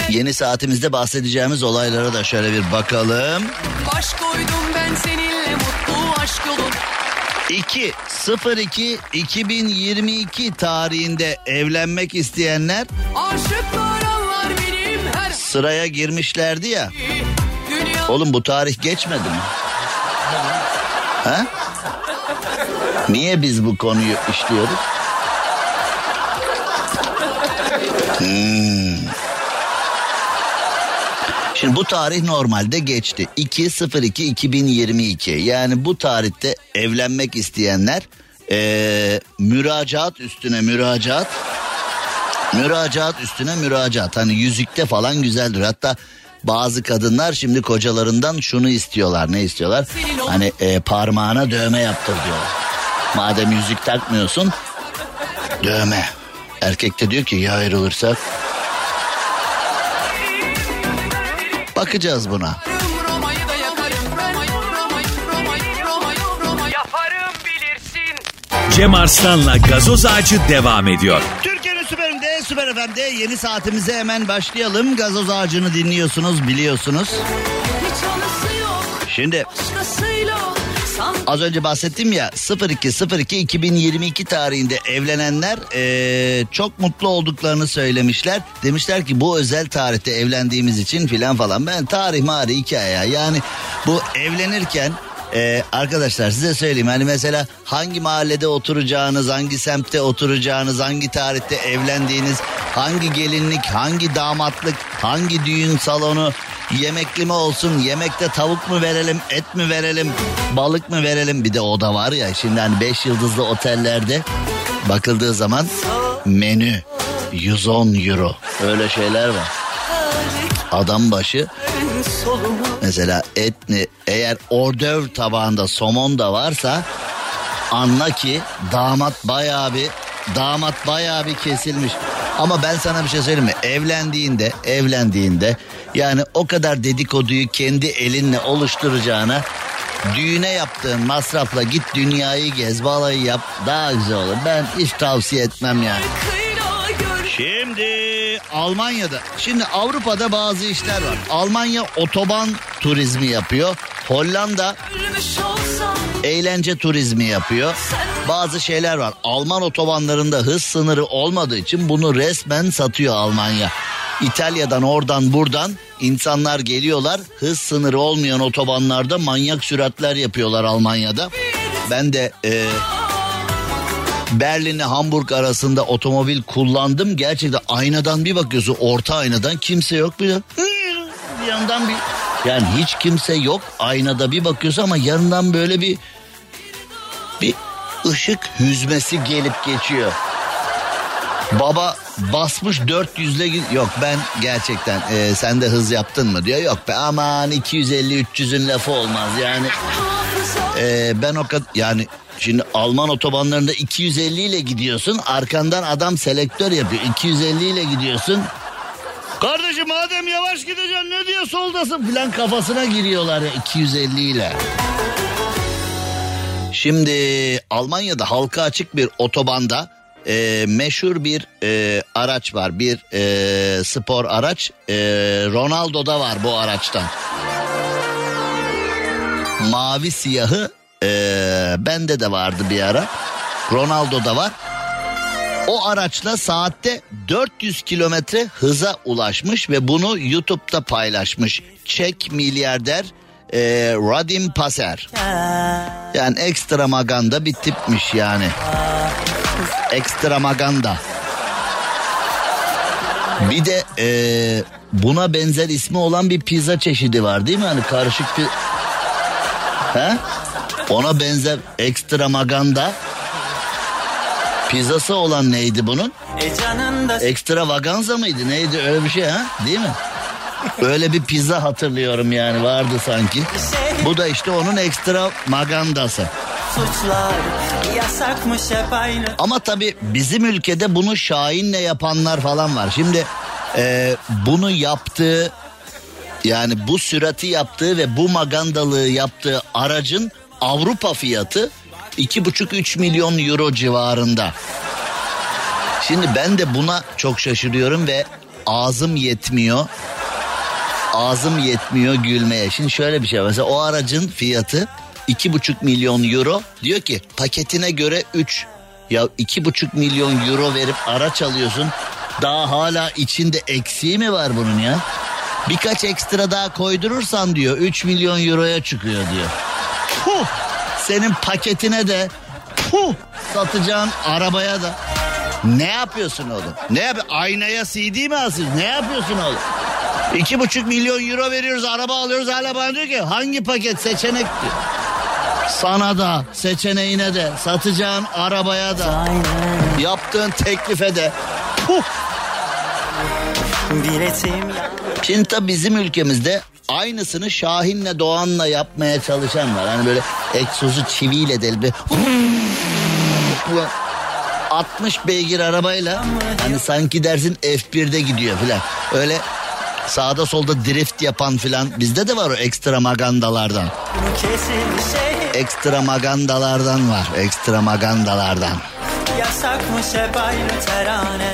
yeni saatimizde bahsedeceğimiz olaylara da şöyle bir bakalım. baş koydum ben seninle mutlu aşk yolu 2 02 2022 tarihinde evlenmek isteyenler sıraya girmişlerdi ya. Oğlum bu tarih geçmedi mi? Ha? Niye biz bu konuyu işliyoruz? Hmm. Şimdi bu tarih normalde geçti. 2.02.2022 yani bu tarihte evlenmek isteyenler eee, müracaat üstüne müracaat müracaat üstüne müracaat. Hani yüzükte falan güzeldir. Hatta bazı kadınlar şimdi kocalarından şunu istiyorlar. Ne istiyorlar? Hani e, parmağına dövme yaptır diyorlar. Madem yüzük takmıyorsun dövme. Erkek de diyor ki ya ayrılırsak. Roma'yı Roma'yı Cem Arslan'la gazoz ağacı devam ediyor. Türkiye'nin süper Süper FM'de yeni saatimize hemen başlayalım. Gazoz ağacını dinliyorsunuz biliyorsunuz. Şimdi az önce bahsettim ya 02 2022 tarihinde evlenenler eee, çok mutlu olduklarını söylemişler. Demişler ki bu özel tarihte evlendiğimiz için filan falan. Ben tarih mari hikaye ya. Yani bu evlenirken eee, arkadaşlar size söyleyeyim hani mesela hangi mahallede oturacağınız, hangi semtte oturacağınız, hangi tarihte evlendiğiniz, hangi gelinlik, hangi damatlık, hangi düğün salonu, Yemekli mi olsun, yemekte tavuk mu verelim, et mi verelim, balık mı verelim? Bir de o da var ya şimdi hani 5 yıldızlı otellerde bakıldığı zaman menü 110 euro. Öyle şeyler var. Adam başı mesela et ne eğer ordöv tabağında somon da varsa anla ki damat bayağı bir damat bayağı bir kesilmiş. Ama ben sana bir şey söyleyeyim mi? Evlendiğinde, evlendiğinde yani o kadar dedikoduyu kendi elinle oluşturacağına düğüne yaptığın masrafla git dünyayı gez, balayı yap daha güzel olur. Ben hiç tavsiye etmem yani. Şimdi Almanya'da. Şimdi Avrupa'da bazı işler var. Almanya otoban turizmi yapıyor. Hollanda eğlence turizmi yapıyor. Bazı şeyler var. Alman otobanlarında hız sınırı olmadığı için bunu resmen satıyor Almanya. İtalya'dan oradan buradan insanlar geliyorlar. Hız sınırı olmayan otobanlarda manyak süratler yapıyorlar Almanya'da. Ben de e, Berlin'le Hamburg arasında otomobil kullandım. Gerçekten aynadan bir bakıyorsun orta aynadan kimse yok. Bir, bir yandan bir yani hiç kimse yok. Aynada bir bakıyorsun ama yanından böyle bir bir ışık hüzmesi gelip geçiyor. Baba basmış 400'le gid- yok ben gerçekten e, sen de hız yaptın mı diyor. Yok be aman 250-300'ün lafı olmaz yani. Ee, ben o kadar yani şimdi Alman otobanlarında 250 ile gidiyorsun arkandan adam selektör yapıyor 250 ile gidiyorsun Kardeşim madem yavaş gideceksin ne diyor soldasın filan kafasına giriyorlar ya 250 ile. Şimdi Almanya'da halka açık bir otobanda e, meşhur bir e, araç var. Bir e, spor araç. E, Ronaldo'da var bu araçtan mavi siyahı eee, bende de vardı bir ara. Ronaldo'da var. O araçla saatte 400 kilometre hıza ulaşmış ve bunu YouTube'da paylaşmış. Çek milyarder eee Radim Paser. Yani ekstravaganda bir tipmiş yani. Ekstravaganda. Bir de eee, buna benzer ismi olan bir pizza çeşidi var değil mi? Hani karışık bir... He? Ona benzer ekstravaganda. Pizzası olan neydi bunun? E canında Ekstravaganza mıydı neydi öyle bir şey ha? Değil mi? Öyle bir pizza hatırlıyorum yani vardı sanki. Bu da işte onun ekstravagandası. suçlar yasakmış hep aynı. Ama tabii bizim ülkede bunu Şahin'le yapanlar falan var. Şimdi e, bunu yaptığı yani bu sürati yaptığı ve bu magandalığı yaptığı aracın Avrupa fiyatı 2,5-3 milyon euro civarında. Şimdi ben de buna çok şaşırıyorum ve ağzım yetmiyor. Ağzım yetmiyor gülmeye. Şimdi şöyle bir şey. Mesela o aracın fiyatı 2,5 milyon euro. Diyor ki paketine göre 3. Ya 2,5 milyon euro verip araç alıyorsun. Daha hala içinde eksiği mi var bunun ya? Birkaç ekstra daha koydurursan diyor 3 milyon euroya çıkıyor diyor. Puh! Senin paketine de puh! Satacağın arabaya da. Ne yapıyorsun oğlum? Ne yap? Aynaya CD mi asıyorsun? Ne yapıyorsun oğlum? İki buçuk milyon euro veriyoruz araba alıyoruz hala bana diyor ki hangi paket seçenek diyor. Sana da seçeneğine de satacağın arabaya da yaptığın teklife de puh Biletim ya. Şimdi tabii bizim ülkemizde aynısını Şahin'le Doğan'la yapmaya çalışan var. Hani böyle egzozu çiviyle delip 60 beygir arabayla hani sanki dersin F1'de gidiyor filan. Öyle sağda solda drift yapan filan bizde de var o ekstra magandalardan. Ekstra magandalardan var. Ekstra magandalardan.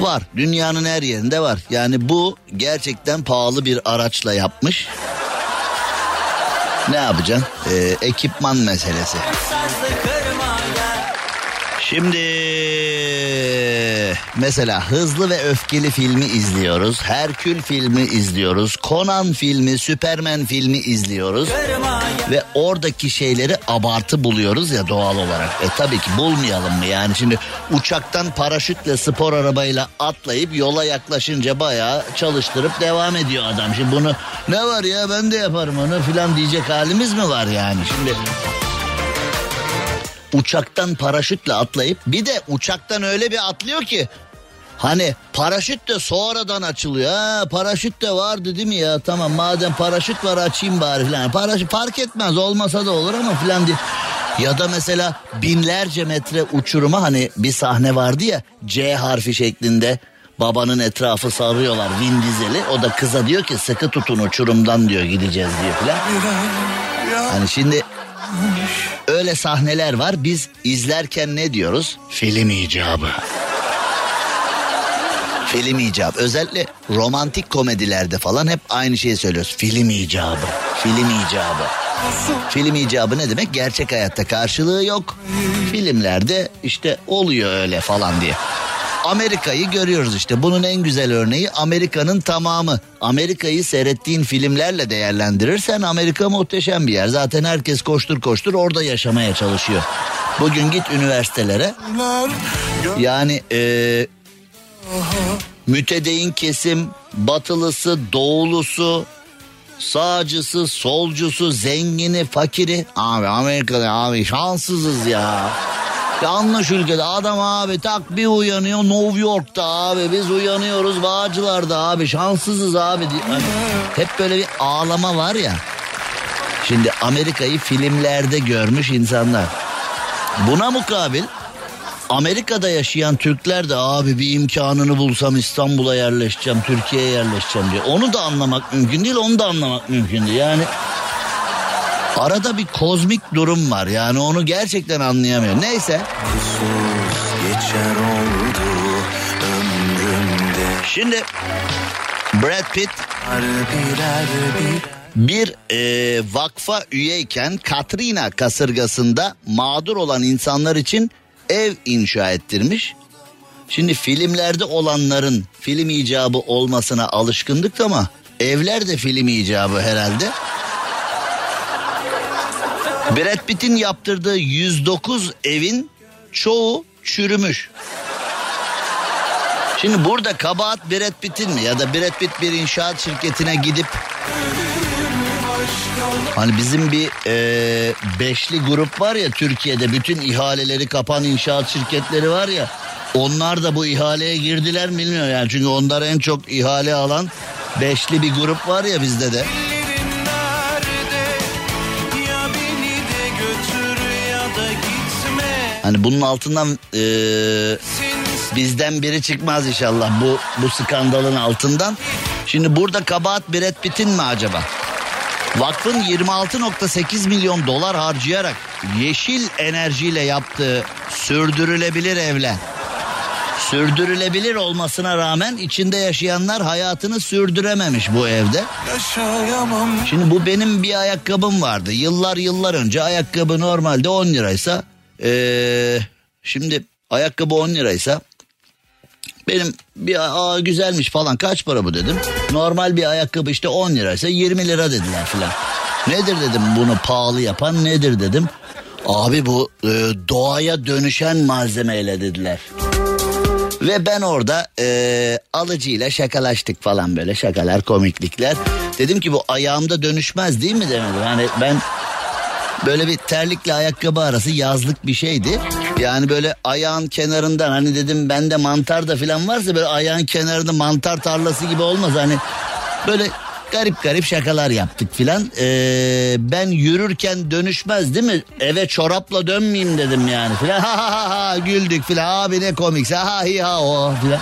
Var. Dünyanın her yerinde var. Yani bu gerçekten pahalı bir araçla yapmış. Ne yapacaksın? Ee, ekipman meselesi. Sazlı mesela Hızlı ve Öfkeli filmi izliyoruz. Herkül filmi izliyoruz. Conan filmi, Superman filmi izliyoruz. Ve oradaki şeyleri abartı buluyoruz ya doğal olarak. E tabii ki bulmayalım mı yani şimdi uçaktan paraşütle spor arabayla atlayıp yola yaklaşınca bayağı çalıştırıp devam ediyor adam. Şimdi bunu ne var ya ben de yaparım onu filan diyecek halimiz mi var yani şimdi? Uçaktan paraşütle atlayıp bir de uçaktan öyle bir atlıyor ki Hani paraşüt de sonradan açılıyor. Ha, paraşüt de vardı değil mi ya? Tamam madem paraşüt var açayım bari falan. Paraşüt fark etmez olmasa da olur ama falan diye. Ya da mesela binlerce metre uçuruma hani bir sahne vardı ya C harfi şeklinde babanın etrafı sarıyorlar Vin Diesel'i. O da kıza diyor ki sıkı tutun uçurumdan diyor gideceğiz diyor falan. Hani şimdi öyle sahneler var biz izlerken ne diyoruz? Film icabı. Film icabı. Özellikle romantik komedilerde falan hep aynı şeyi söylüyoruz. Film icabı. Film icabı. Film icabı ne demek? Gerçek hayatta karşılığı yok. Filmlerde işte oluyor öyle falan diye. Amerika'yı görüyoruz işte. Bunun en güzel örneği Amerika'nın tamamı. Amerika'yı seyrettiğin filmlerle değerlendirirsen Amerika muhteşem bir yer. Zaten herkes koştur koştur orada yaşamaya çalışıyor. Bugün git üniversitelere. Yani eee mütedeyin kesim, batılısı, doğulusu, sağcısı, solcusu, zengini, fakiri. Abi Amerika'da abi şanssızız ya. Yanlış ülkede adam abi tak bir uyanıyor New York'ta abi biz uyanıyoruz Bağcılar'da abi şanssızız abi. diye. Hani hep böyle bir ağlama var ya. Şimdi Amerika'yı filmlerde görmüş insanlar. Buna mukabil Amerika'da yaşayan Türkler de abi bir imkanını bulsam İstanbul'a yerleşeceğim, Türkiye'ye yerleşeceğim diyor. Onu da anlamak mümkün değil, onu da anlamak mümkün değil. Yani arada bir kozmik durum var. Yani onu gerçekten anlayamıyorum. Neyse. Şimdi Brad Pitt bir e, vakfa üyeyken Katrina kasırgasında mağdur olan insanlar için ev inşa ettirmiş. Şimdi filmlerde olanların film icabı olmasına alışkındık ama evler de film icabı herhalde. Brad Pitt'in yaptırdığı 109 evin çoğu çürümüş. Şimdi burada kabahat Brad Pitt'in mi ya da Brad Pitt bir inşaat şirketine gidip Hani bizim bir e, beşli grup var ya Türkiye'de bütün ihaleleri kapan inşaat şirketleri var ya. Onlar da bu ihaleye girdiler mi bilmiyorum yani. Çünkü onlar en çok ihale alan beşli bir grup var ya bizde de. Hani bunun altından e, bizden biri çıkmaz inşallah bu bu skandalın altından. Şimdi burada kabahat Brad Pitt'in mi acaba? Vakfın 26.8 milyon dolar harcayarak yeşil enerjiyle yaptığı sürdürülebilir evler. Sürdürülebilir olmasına rağmen içinde yaşayanlar hayatını sürdürememiş bu evde. Yaşayamam Şimdi bu benim bir ayakkabım vardı. Yıllar yıllar önce ayakkabı normalde 10 liraysa ee, şimdi ayakkabı 10 liraysa benim bir aa güzelmiş falan kaç para bu dedim. Normal bir ayakkabı işte 10 liraysa 20 lira dediler filan. Nedir dedim bunu pahalı yapan nedir dedim. Abi bu e, doğaya dönüşen malzemeyle dediler. Ve ben orada e, alıcıyla şakalaştık falan böyle şakalar komiklikler. Dedim ki bu ayağımda dönüşmez değil mi demedim. Yani ben böyle bir terlikle ayakkabı arası yazlık bir şeydi. Yani böyle ayağın kenarından hani dedim bende mantar da falan varsa böyle ayağın kenarında mantar tarlası gibi olmaz. Hani böyle garip garip şakalar yaptık filan. Ee, ben yürürken dönüşmez değil mi? Eve çorapla dönmeyeyim dedim yani filan. Ha ha ha ha güldük filan. Abi ne komikse ha hi ha o filan.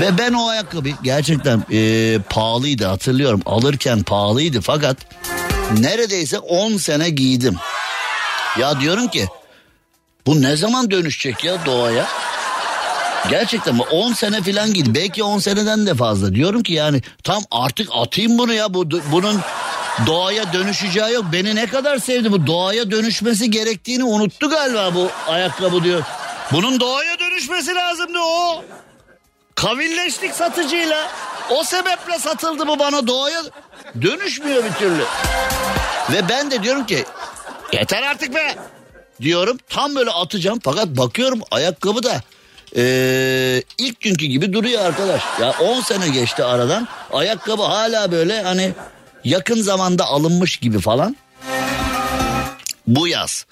Ve ben o ayakkabı gerçekten e, pahalıydı hatırlıyorum. Alırken pahalıydı fakat neredeyse 10 sene giydim. Ya diyorum ki Bu ne zaman dönüşecek ya doğaya? Gerçekten mi? 10 sene falan gitti. Belki 10 seneden de fazla. Diyorum ki yani tam artık atayım bunu ya. Bu, bunun doğaya dönüşeceği yok. Beni ne kadar sevdi bu doğaya dönüşmesi gerektiğini unuttu galiba bu ayakkabı diyor. Bunun doğaya dönüşmesi lazımdı o. Kavilleştik satıcıyla. O sebeple satıldı bu bana doğaya dönüşmüyor bir türlü. Ve ben de diyorum ki yeter artık be diyorum. Tam böyle atacağım fakat bakıyorum ayakkabı da ee, ilk günkü gibi duruyor arkadaş. Ya 10 sene geçti aradan. Ayakkabı hala böyle hani yakın zamanda alınmış gibi falan. Bu yaz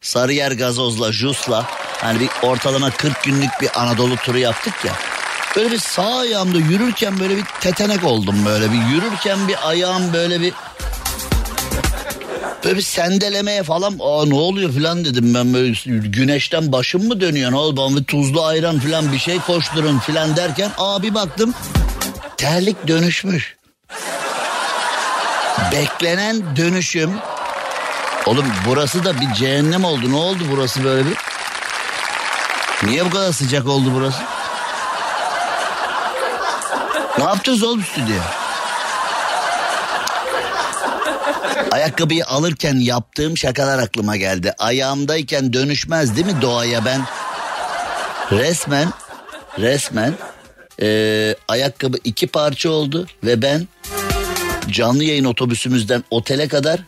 Sarıyer Gazoz'la Jus'la hani bir ortalama 40 günlük bir Anadolu turu yaptık ya. Böyle bir sağ ayağımda yürürken böyle bir tetenek oldum böyle bir yürürken bir ayağım böyle bir Böyle bir sendelemeye falan aa ne oluyor falan dedim ben böyle güneşten başım mı dönüyor ne oldu bir tuzlu ayran falan bir şey koşturun falan derken aa bir baktım terlik dönüşmüş. Beklenen dönüşüm. Oğlum burası da bir cehennem oldu ne oldu burası böyle bir? Niye bu kadar sıcak oldu burası? Ne yaptınız oğlum stüdyo? Ayakkabıyı alırken yaptığım şakalar aklıma geldi. Ayağımdayken dönüşmez değil mi doğaya ben? Resmen, resmen ee, ayakkabı iki parça oldu ve ben canlı yayın otobüsümüzden otele kadar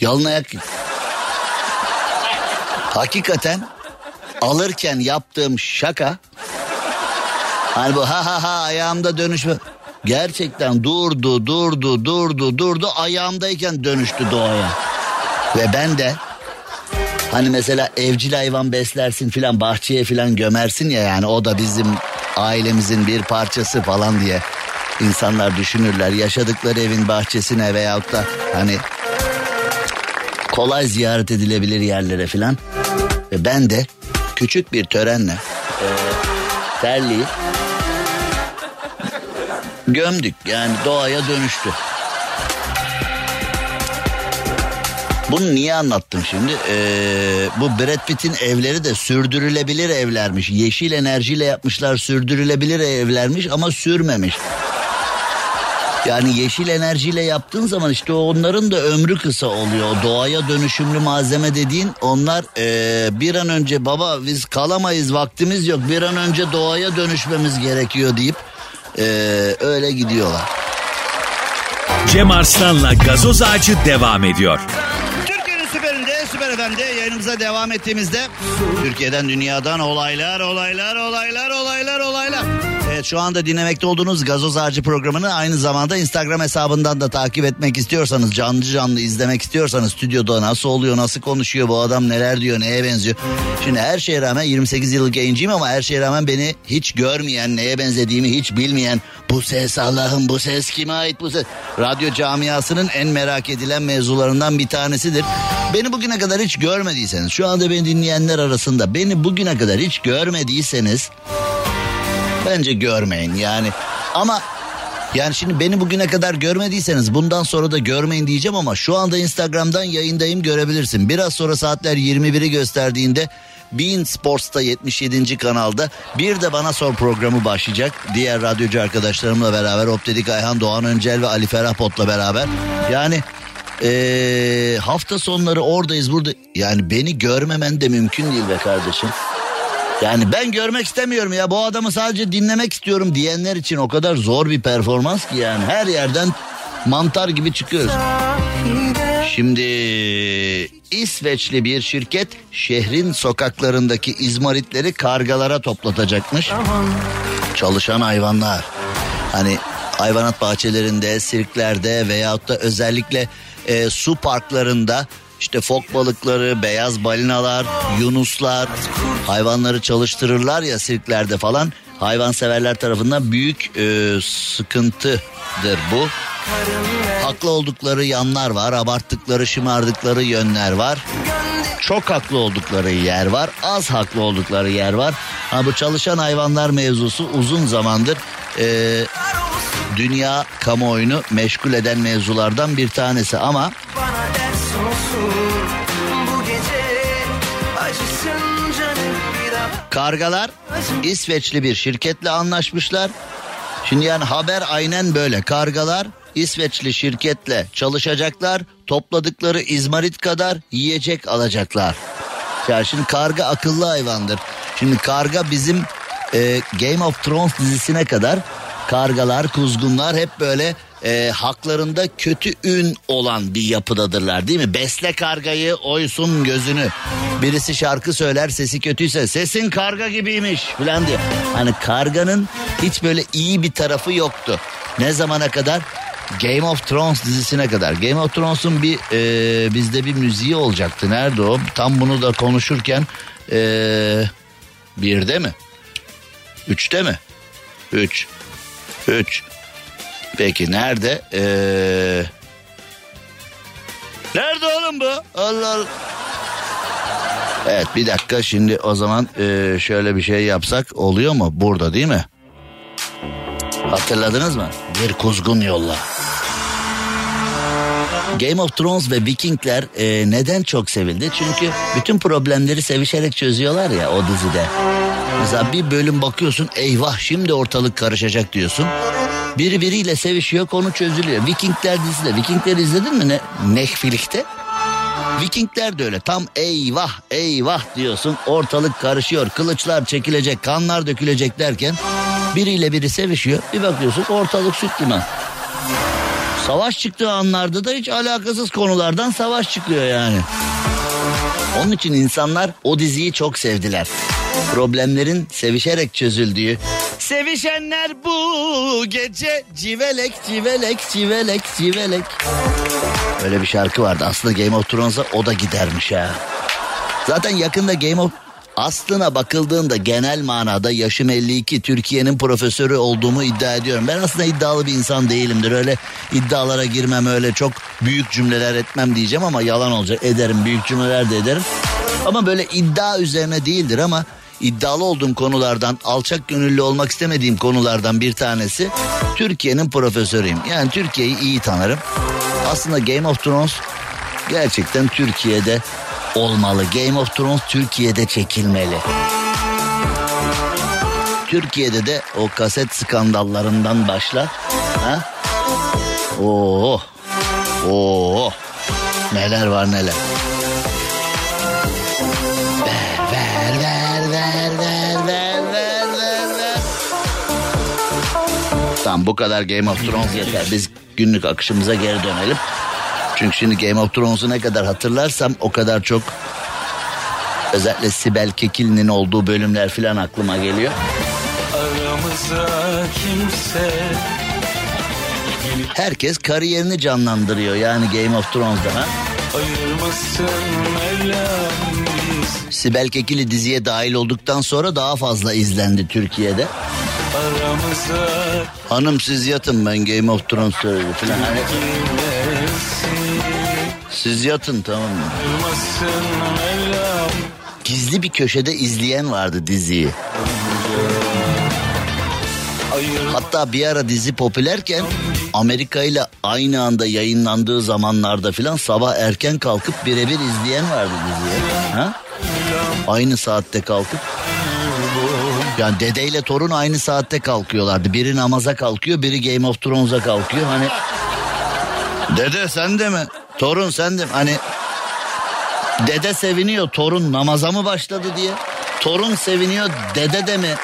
yalın ayak Hakikaten alırken yaptığım şaka hani bu ha ha ha ayağımda dönüşme Gerçekten durdu, durdu, durdu, durdu. Ayağımdayken dönüştü doğaya. Ve ben de hani mesela evcil hayvan beslersin filan bahçeye filan gömersin ya yani o da bizim ailemizin bir parçası falan diye insanlar düşünürler. Yaşadıkları evin bahçesine veyahut da hani kolay ziyaret edilebilir yerlere filan. Ve ben de küçük bir törenle e, terliği gömdük yani doğaya dönüştü. Bunu niye anlattım şimdi? Ee, bu Brad Pitt'in evleri de sürdürülebilir evlermiş. Yeşil enerjiyle yapmışlar sürdürülebilir evlermiş ama sürmemiş. Yani yeşil enerjiyle yaptığın zaman işte onların da ömrü kısa oluyor. Doğaya dönüşümlü malzeme dediğin onlar ee, bir an önce baba biz kalamayız vaktimiz yok bir an önce doğaya dönüşmemiz gerekiyor deyip ee, öyle gidiyorlar. Cem Arslan'la gazoz ağacı devam ediyor. Türkiye'nin süperinde, süper FM'de yayınımıza devam ettiğimizde Türkiye'den, dünyadan olaylar, olaylar, olaylar, olaylar, olaylar. Evet şu anda dinlemekte olduğunuz Gazoz Ağacı programını aynı zamanda Instagram hesabından da takip etmek istiyorsanız, canlı canlı izlemek istiyorsanız stüdyoda nasıl oluyor, nasıl konuşuyor bu adam, neler diyor, neye benziyor. Şimdi her şeye rağmen 28 yıllık yayıncıyım ama her şeye rağmen beni hiç görmeyen, neye benzediğimi hiç bilmeyen bu ses Allah'ım bu ses kime ait bu ses? Radyo camiasının en merak edilen mevzularından bir tanesidir. Beni bugüne kadar hiç görmediyseniz, şu anda beni dinleyenler arasında beni bugüne kadar hiç görmediyseniz bence görmeyin yani. Ama yani şimdi beni bugüne kadar görmediyseniz bundan sonra da görmeyin diyeceğim ama şu anda Instagram'dan yayındayım görebilirsin. Biraz sonra saatler 21'i gösterdiğinde Bein Sports'ta 77. kanalda bir de Bana Sor programı başlayacak. Diğer radyocu arkadaşlarımla beraber Optedik Ayhan Doğan Öncel ve Ali Ferah Pot'la beraber. Yani ee, hafta sonları oradayız burada. Yani beni görmemen de mümkün değil be kardeşim. Yani ben görmek istemiyorum ya bu adamı sadece dinlemek istiyorum diyenler için o kadar zor bir performans ki yani her yerden mantar gibi çıkıyoruz. Şimdi İsveçli bir şirket şehrin sokaklarındaki izmaritleri kargalara toplatacakmış. Çalışan hayvanlar. Hani hayvanat bahçelerinde, sirklerde veyahut da özellikle e, su parklarında işte fok balıkları, beyaz balinalar, yunuslar hayvanları çalıştırırlar ya sirklerde falan. Hayvanseverler tarafından büyük e, sıkıntıdır bu. Haklı oldukları yanlar var, abarttıkları, şımardıkları yönler var. Çok haklı oldukları yer var, az haklı oldukları yer var. Ha bu çalışan hayvanlar mevzusu uzun zamandır e, dünya kamuoyunu meşgul eden mevzulardan bir tanesi ama Kargalar İsveçli bir şirketle anlaşmışlar. Şimdi yani haber aynen böyle. Kargalar İsveçli şirketle çalışacaklar. Topladıkları izmarit kadar yiyecek alacaklar. Ya şimdi karga akıllı hayvandır. Şimdi karga bizim e, Game of Thrones dizisine kadar kargalar, kuzgunlar hep böyle e, haklarında kötü ün olan bir yapıdadırlar değil mi? Besle kargayı oysun gözünü. Birisi şarkı söyler sesi kötüyse sesin karga gibiymiş falan diye. Hani karganın hiç böyle iyi bir tarafı yoktu. Ne zamana kadar? Game of Thrones dizisine kadar. Game of Thrones'un bir e, bizde bir müziği olacaktı. Nerede o? Tam bunu da konuşurken e, birde mi? Üçte mi? Üç. Üç. Peki nerede? Ee... Nerede oğlum bu? Allah Allah. Evet bir dakika şimdi o zaman ee, şöyle bir şey yapsak oluyor mu? Burada değil mi? Hatırladınız mı? Bir kuzgun yolla. Game of Thrones ve Vikingler e, neden çok sevildi? Çünkü bütün problemleri sevişerek çözüyorlar ya o dizide. Mesela bir bölüm bakıyorsun eyvah şimdi ortalık karışacak diyorsun. Biri biriyle sevişiyor konu çözülüyor. Vikingler dizisi de. Vikingler izledin mi ne? Netflix'te? Vikingler de öyle tam eyvah eyvah diyorsun ortalık karışıyor kılıçlar çekilecek kanlar dökülecek derken biriyle biri sevişiyor bir bakıyorsun ortalık süt liman. Savaş çıktığı anlarda da hiç alakasız konulardan savaş çıkıyor yani. Onun için insanlar o diziyi çok sevdiler. Problemlerin sevişerek çözüldüğü. Sevişenler bu gece civelek civelek civelek civelek. Öyle bir şarkı vardı. Aslında Game of Thrones'a o da gidermiş ha. Zaten yakında Game of Aslına bakıldığında genel manada yaşım 52 Türkiye'nin profesörü olduğumu iddia ediyorum. Ben aslında iddialı bir insan değilimdir. Öyle iddialara girmem öyle çok büyük cümleler etmem diyeceğim ama yalan olacak. Ederim büyük cümleler de ederim. Ama böyle iddia üzerine değildir ama iddialı olduğum konulardan alçak gönüllü olmak istemediğim konulardan bir tanesi Türkiye'nin profesörüyüm. Yani Türkiye'yi iyi tanırım. Aslında Game of Thrones gerçekten Türkiye'de olmalı. Game of Thrones Türkiye'de çekilmeli. Türkiye'de de o kaset skandallarından başla. Ha? Oo. Oo. Neler var neler. Tamam bu kadar Game of Thrones yeter. Biz günlük akışımıza geri dönelim. Çünkü şimdi Game of Thrones'u ne kadar hatırlarsam o kadar çok özellikle Sibel Kekilli'nin olduğu bölümler falan aklıma geliyor. Aramıza kimse Herkes kariyerini canlandırıyor yani Game of Thrones'da ha. Sibel Kekilli diziye dahil olduktan sonra daha fazla izlendi Türkiye'de. Aramıza Hanım siz yatın ben Game of Thrones söyledi falan. Hani siz yatın tamam mı? Gizli bir köşede izleyen vardı diziyi. Hatta bir ara dizi popülerken Amerika ile aynı anda yayınlandığı zamanlarda filan sabah erken kalkıp birebir izleyen vardı diziyi. Ha? Aynı saatte kalkıp. Yani dedeyle torun aynı saatte kalkıyorlardı. Biri namaza kalkıyor, biri Game of Thrones'a kalkıyor. Hani dede sen de mi? Torun sen de mi? Hani dede seviniyor, torun namaza mı başladı diye. Torun seviniyor, dede de mi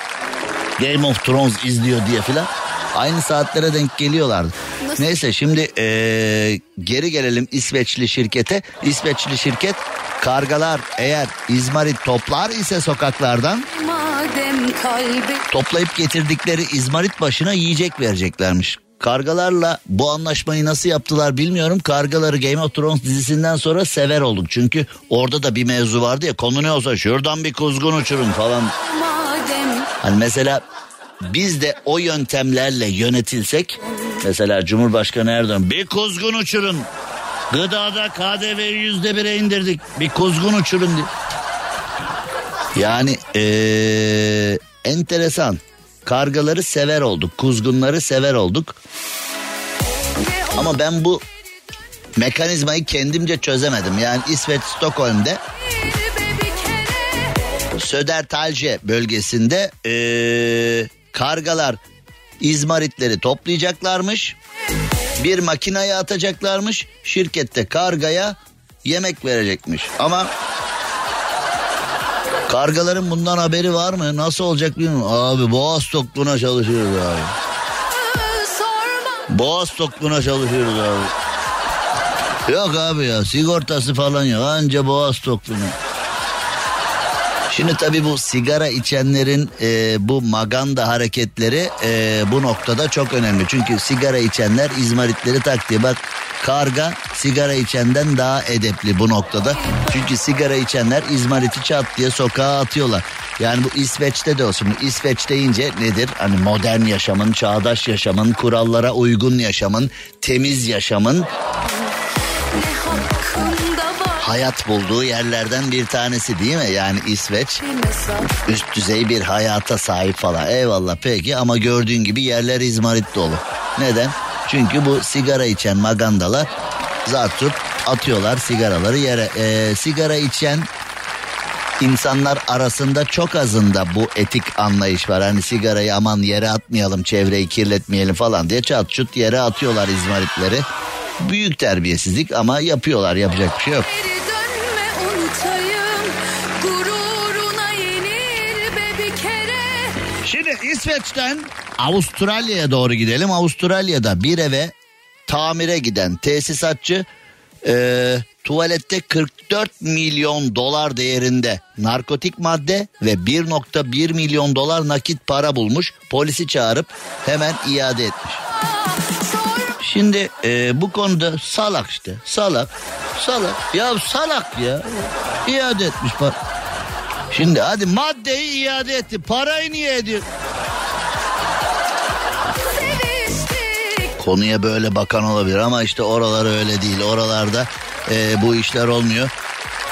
Game of Thrones izliyor diye filan. Aynı saatlere denk geliyorlardı. Neyse şimdi eee, geri gelelim İsveçli şirkete. İsveçli şirket kargalar eğer izmarit toplar ise sokaklardan toplayıp getirdikleri izmarit başına yiyecek vereceklermiş. Kargalarla bu anlaşmayı nasıl yaptılar bilmiyorum. Kargaları Game of Thrones dizisinden sonra sever olduk. Çünkü orada da bir mevzu vardı ya konu ne olsa şuradan bir kuzgun uçurun falan. Hani mesela biz de o yöntemlerle yönetilsek mesela Cumhurbaşkanı Erdoğan bir kuzgun uçurun. Gıdada KDV yüzde bire indirdik. Bir kuzgun uçurun diye. Yani ee, enteresan. Kargaları sever olduk. Kuzgunları sever olduk. Ama ben bu mekanizmayı kendimce çözemedim. Yani İsveç Stockholm'de Södertalje bölgesinde ee, kargalar izmaritleri toplayacaklarmış. Bir makineye atacaklarmış. Şirkette kargaya yemek verecekmiş. Ama kargaların bundan haberi var mı? Nasıl olacak bilmiyorum. Abi boğaz tokluğuna çalışıyoruz abi. Boğaz tokluğuna çalışıyoruz abi. Yok abi ya sigortası falan yok. Anca boğaz tokluğuna. Şimdi tabii bu sigara içenlerin e, bu maganda hareketleri e, bu noktada çok önemli. Çünkü sigara içenler izmaritleri taktı. Bak karga sigara içenden daha edepli bu noktada. Çünkü sigara içenler izmariti çat diye sokağa atıyorlar. Yani bu İsveç'te de olsun. İsveç deyince nedir? Hani modern yaşamın, çağdaş yaşamın, kurallara uygun yaşamın, temiz yaşamın hayat bulduğu yerlerden bir tanesi değil mi? Yani İsveç üst düzey bir hayata sahip falan. Eyvallah peki ama gördüğün gibi yerler izmarit dolu. Neden? Çünkü bu sigara içen magandalar zat tut atıyorlar sigaraları yere. Ee, sigara içen insanlar arasında çok azında bu etik anlayış var. Hani sigarayı aman yere atmayalım çevreyi kirletmeyelim falan diye çat çut yere atıyorlar izmaritleri. Büyük terbiyesizlik ama yapıyorlar yapacak bir şey yok. Şimdi İsveç'ten Avustralya'ya doğru gidelim. Avustralya'da bir eve tamire giden tesisatçı e, tuvalette 44 milyon dolar değerinde narkotik madde ve 1.1 milyon dolar nakit para bulmuş. Polisi çağırıp hemen iade etmiş. Şimdi e, bu konuda salak işte salak salak ya salak ya iade etmiş para. Şimdi hadi maddeyi iade etti parayı niye ediyor? Konuya böyle bakan olabilir ama işte oralar öyle değil. Oralarda e, bu işler olmuyor.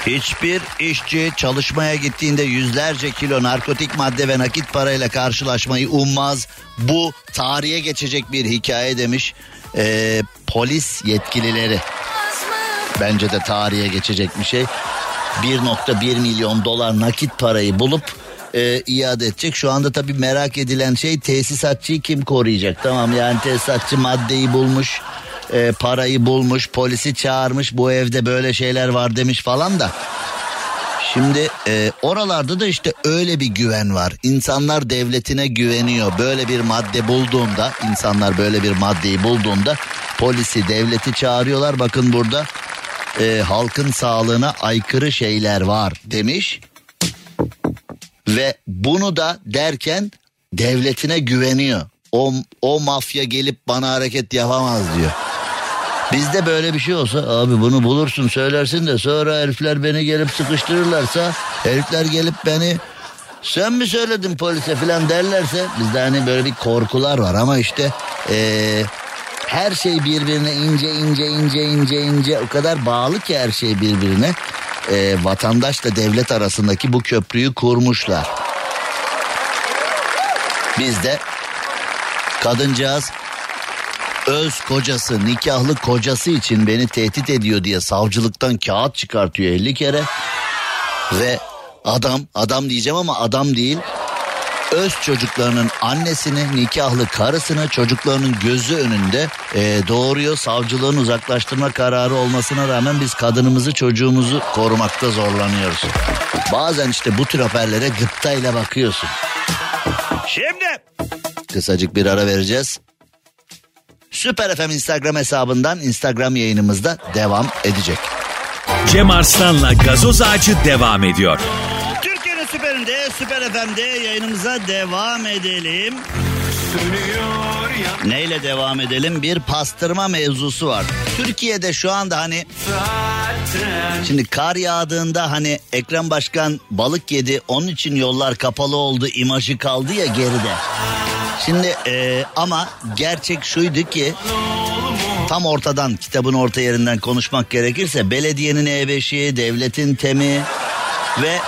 Hiçbir işçi çalışmaya gittiğinde yüzlerce kilo narkotik madde ve nakit parayla karşılaşmayı ummaz. Bu tarihe geçecek bir hikaye demiş e, polis yetkilileri. Bence de tarihe geçecek bir şey. 1.1 milyon dolar nakit parayı bulup e, iade edecek. Şu anda tabii merak edilen şey tesisatçıyı kim koruyacak? Tamam yani tesisatçı maddeyi bulmuş, e, parayı bulmuş, polisi çağırmış. Bu evde böyle şeyler var demiş falan da. Şimdi e, oralarda da işte öyle bir güven var. İnsanlar devletine güveniyor. Böyle bir madde bulduğunda, insanlar böyle bir maddeyi bulduğunda polisi, devleti çağırıyorlar. Bakın burada e, halkın sağlığına aykırı şeyler var demiş. Ve bunu da derken devletine güveniyor. O, o mafya gelip bana hareket yapamaz diyor. Bizde böyle bir şey olsa abi bunu bulursun söylersin de sonra herifler beni gelip sıkıştırırlarsa herifler gelip beni sen mi söyledin polise falan derlerse bizde hani böyle bir korkular var ama işte eee, her şey birbirine ince ince ince ince ince o kadar bağlı ki her şey birbirine Eee, vatandaşla devlet arasındaki bu köprüyü kurmuşlar. Bizde kadıncağız öz kocası nikahlı kocası için beni tehdit ediyor diye savcılıktan kağıt çıkartıyor 50 kere. Ve adam adam diyeceğim ama adam değil. Öz çocuklarının annesini nikahlı karısını çocuklarının gözü önünde e, doğuruyor. Savcılığın uzaklaştırma kararı olmasına rağmen biz kadınımızı çocuğumuzu korumakta zorlanıyoruz. Bazen işte bu tür haberlere gıptayla bakıyorsun. Şimdi kısacık bir ara vereceğiz. Süper FM Instagram hesabından Instagram yayınımızda devam edecek. Cem Arslan'la gazoz ağacı devam ediyor. Türkiye'nin süperinde, Süper FM'de yayınımıza devam edelim. Neyle devam edelim? Bir pastırma mevzusu var. Türkiye'de şu anda hani şimdi kar yağdığında hani Ekrem Başkan balık yedi onun için yollar kapalı oldu imajı kaldı ya geride. Şimdi e, ama gerçek şuydu ki tam ortadan kitabın orta yerinden konuşmak gerekirse belediyenin E5'i, devletin temi ve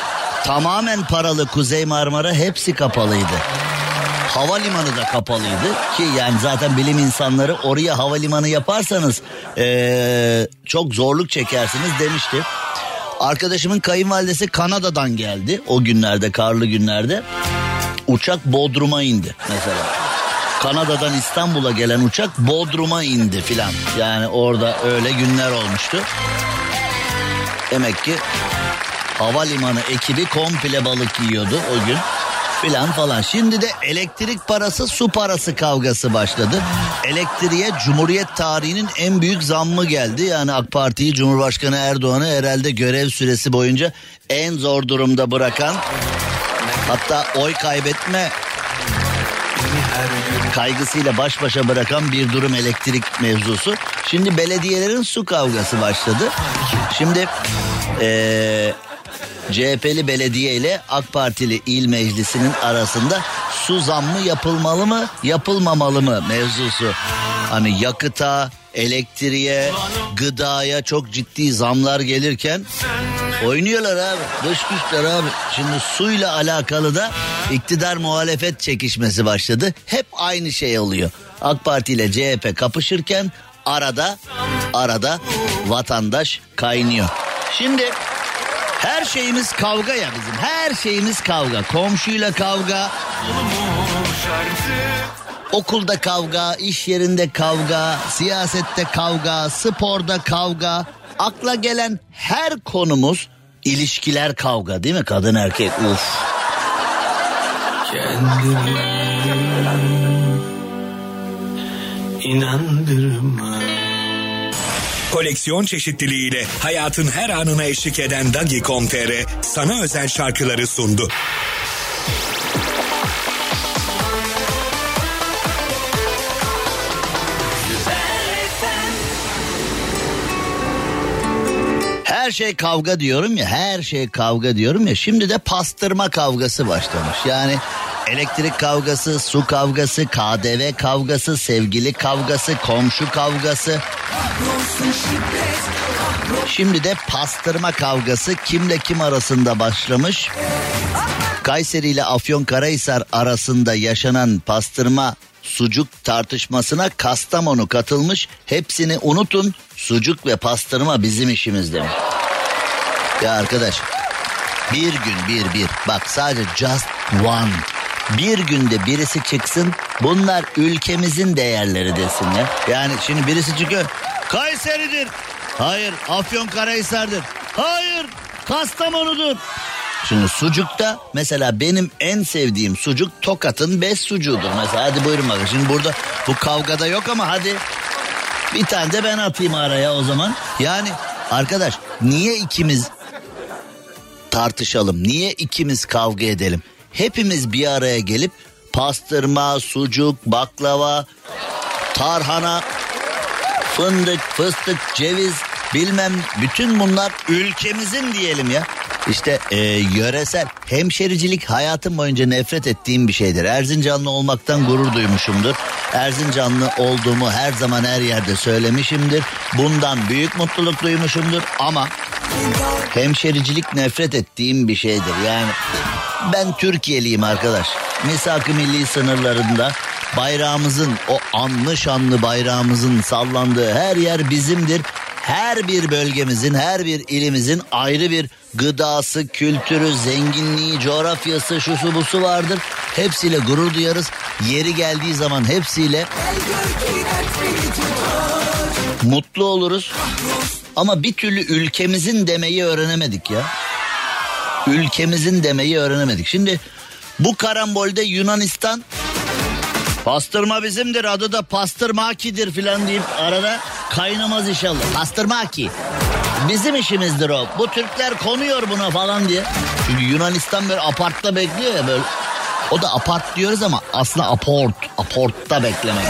tamamen paralı Kuzey Marmara hepsi kapalıydı. Havalimanı da kapalıydı ki yani zaten bilim insanları oraya havalimanı yaparsanız eee, çok zorluk çekersiniz demişti. Arkadaşımın kayınvalidesi Kanada'dan geldi o günlerde karlı günlerde. Uçak Bodrum'a indi mesela. Kanada'dan İstanbul'a gelen uçak Bodrum'a indi filan. Yani orada öyle günler olmuştu. Demek ki havalimanı ekibi komple balık yiyordu o gün filan falan. Şimdi de elektrik parası su parası kavgası başladı. Elektriğe Cumhuriyet tarihinin en büyük zammı geldi. Yani AK Parti'yi Cumhurbaşkanı Erdoğan'ı herhalde görev süresi boyunca en zor durumda bırakan hatta oy kaybetme kaygısıyla baş başa bırakan bir durum elektrik mevzusu. Şimdi belediyelerin su kavgası başladı. Şimdi eee CHP'li belediye ile AK Partili il meclisinin arasında su zammı yapılmalı mı yapılmamalı mı mevzusu. Hani yakıta, elektriğe, gıdaya çok ciddi zamlar gelirken oynuyorlar abi. Dış güçler abi. Şimdi suyla alakalı da iktidar muhalefet çekişmesi başladı. Hep aynı şey oluyor. AK Parti ile CHP kapışırken arada arada vatandaş kaynıyor. Şimdi her şeyimiz kavga ya bizim. Her şeyimiz kavga. Komşuyla kavga. Okulda kavga, iş yerinde kavga, siyasette kavga, sporda kavga. Akla gelen her konumuz ilişkiler kavga değil mi? Kadın erkek uf. Kendimi inandırma. Koleksiyon çeşitliliğiyle hayatın her anına eşlik eden Dagi.com.tr sana özel şarkıları sundu. Her şey kavga diyorum ya her şey kavga diyorum ya şimdi de pastırma kavgası başlamış. Yani elektrik kavgası, su kavgası, KDV kavgası, sevgili kavgası, komşu kavgası. Şimdi de pastırma kavgası kimle kim arasında başlamış? Kayseri ile Afyonkarahisar arasında yaşanan pastırma sucuk tartışmasına Kastamonu katılmış. Hepsini unutun. Sucuk ve pastırma bizim işimiz demiş. Ya arkadaş bir gün bir bir bak sadece just one bir günde birisi çıksın bunlar ülkemizin değerleri desin ya. Yani şimdi birisi çıkıyor Kayseri'dir. Hayır Afyonkarahisar'dır. Hayır Kastamonu'dur. Şimdi sucukta mesela benim en sevdiğim sucuk Tokat'ın bes sucuğudur. Mesela hadi buyurun bakın. Şimdi burada bu kavgada yok ama hadi bir tane de ben atayım araya o zaman. Yani arkadaş niye ikimiz tartışalım? Niye ikimiz kavga edelim? Hepimiz bir araya gelip pastırma, sucuk, baklava, tarhana, fındık, fıstık, ceviz bilmem bütün bunlar ülkemizin diyelim ya. İşte e, yöresel hemşericilik hayatım boyunca nefret ettiğim bir şeydir. Erzincanlı olmaktan gurur duymuşumdur. Erzincanlı olduğumu her zaman her yerde söylemişimdir. Bundan büyük mutluluk duymuşumdur ama hemşericilik nefret ettiğim bir şeydir. Yani ben Türkiye'liyim arkadaş. Misak-ı milli sınırlarında bayrağımızın o anlı şanlı bayrağımızın sallandığı her yer bizimdir. Her bir bölgemizin, her bir ilimizin ayrı bir gıdası, kültürü, zenginliği, coğrafyası, şusu busu vardır. Hepsiyle gurur duyarız. Yeri geldiği zaman hepsiyle mutlu oluruz. Ama bir türlü ülkemizin demeyi öğrenemedik ya. Ülkemizin demeyi öğrenemedik. Şimdi bu karambolde Yunanistan pastırma bizimdir adı da pastırmakidir filan deyip arada kaynamaz inşallah. Pastırmaki. Bizim işimizdir o. Bu Türkler konuyor buna falan diye. Çünkü Yunanistan böyle apartta bekliyor ya böyle. O da apart diyoruz ama aslında aport. Aportta beklemek.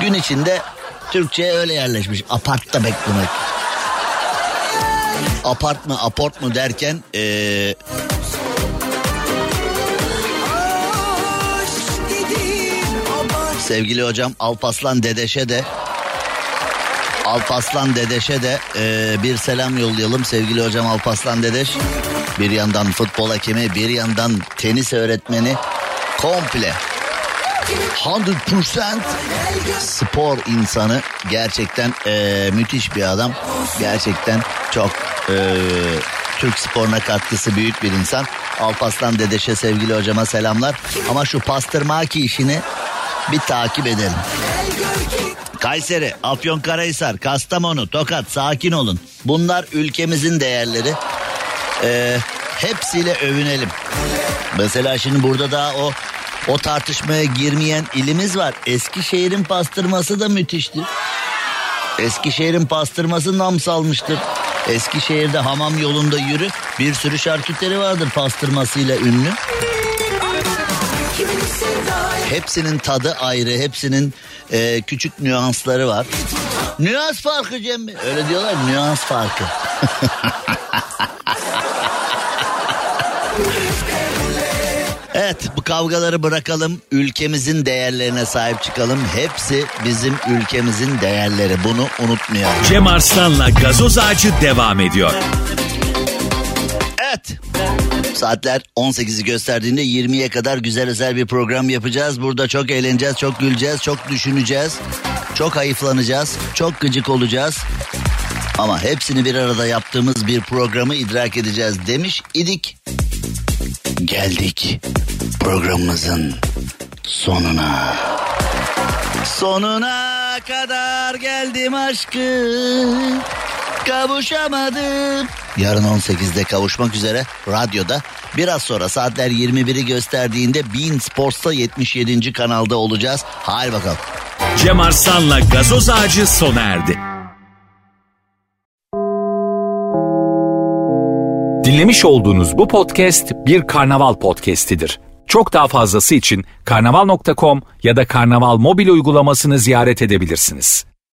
Gün içinde Türkçe'ye öyle yerleşmiş. Apartta beklemek. Apart mı aport mu derken ee, sevgili hocam Alpaslan Dedeş'e de Alpaslan Dedeş'e de e, bir selam yollayalım sevgili hocam Alpaslan Dedeş. Bir yandan futbol hakemi bir yandan tenis öğretmeni komple 100% spor insanı gerçekten e, müthiş bir adam. Gerçekten çok Ee, Türk sporuna katkısı büyük bir insan. Alpaslan Dedeş'e sevgili hocama selamlar. Ama şu pastırmaki işini bir takip edelim. Kayseri, Afyonkarahisar, Kastamonu, Tokat sakin olun. Bunlar ülkemizin değerleri. Ee, hepsiyle övünelim. Mesela şimdi burada da o o tartışmaya girmeyen ilimiz var. Eskişehir'in pastırması da müthiştir. Eskişehir'in pastırması nam salmıştır. Eskişehir'de hamam yolunda yürü bir sürü şarküteri vardır pastırmasıyla ünlü. Hepsinin tadı ayrı, hepsinin e, küçük nüansları var. Nüans farkı Cem Bey. Öyle diyorlar nüans farkı. Evet bu kavgaları bırakalım. Ülkemizin değerlerine sahip çıkalım. Hepsi bizim ülkemizin değerleri. Bunu unutmayalım. Cem Arslan'la gazoz ağacı devam ediyor. Evet. Saatler 18'i gösterdiğinde 20'ye kadar güzel özel bir program yapacağız. Burada çok eğleneceğiz, çok güleceğiz, çok düşüneceğiz. Çok hayıflanacağız, çok gıcık olacağız. Ama hepsini bir arada yaptığımız bir programı idrak edeceğiz demiş idik. Geldik programımızın sonuna. Sonuna kadar geldim aşkım. Kavuşamadım. Yarın 18'de kavuşmak üzere radyoda. Biraz sonra saatler 21'i gösterdiğinde Bean Sports'ta 77. kanalda olacağız. Haydi bakalım. Cem Arslan'la gazoz ağacı sona erdi. Dinlemiş olduğunuz bu podcast bir karnaval podcastidir. Çok daha fazlası için karnaval.com ya da karnaval mobil uygulamasını ziyaret edebilirsiniz.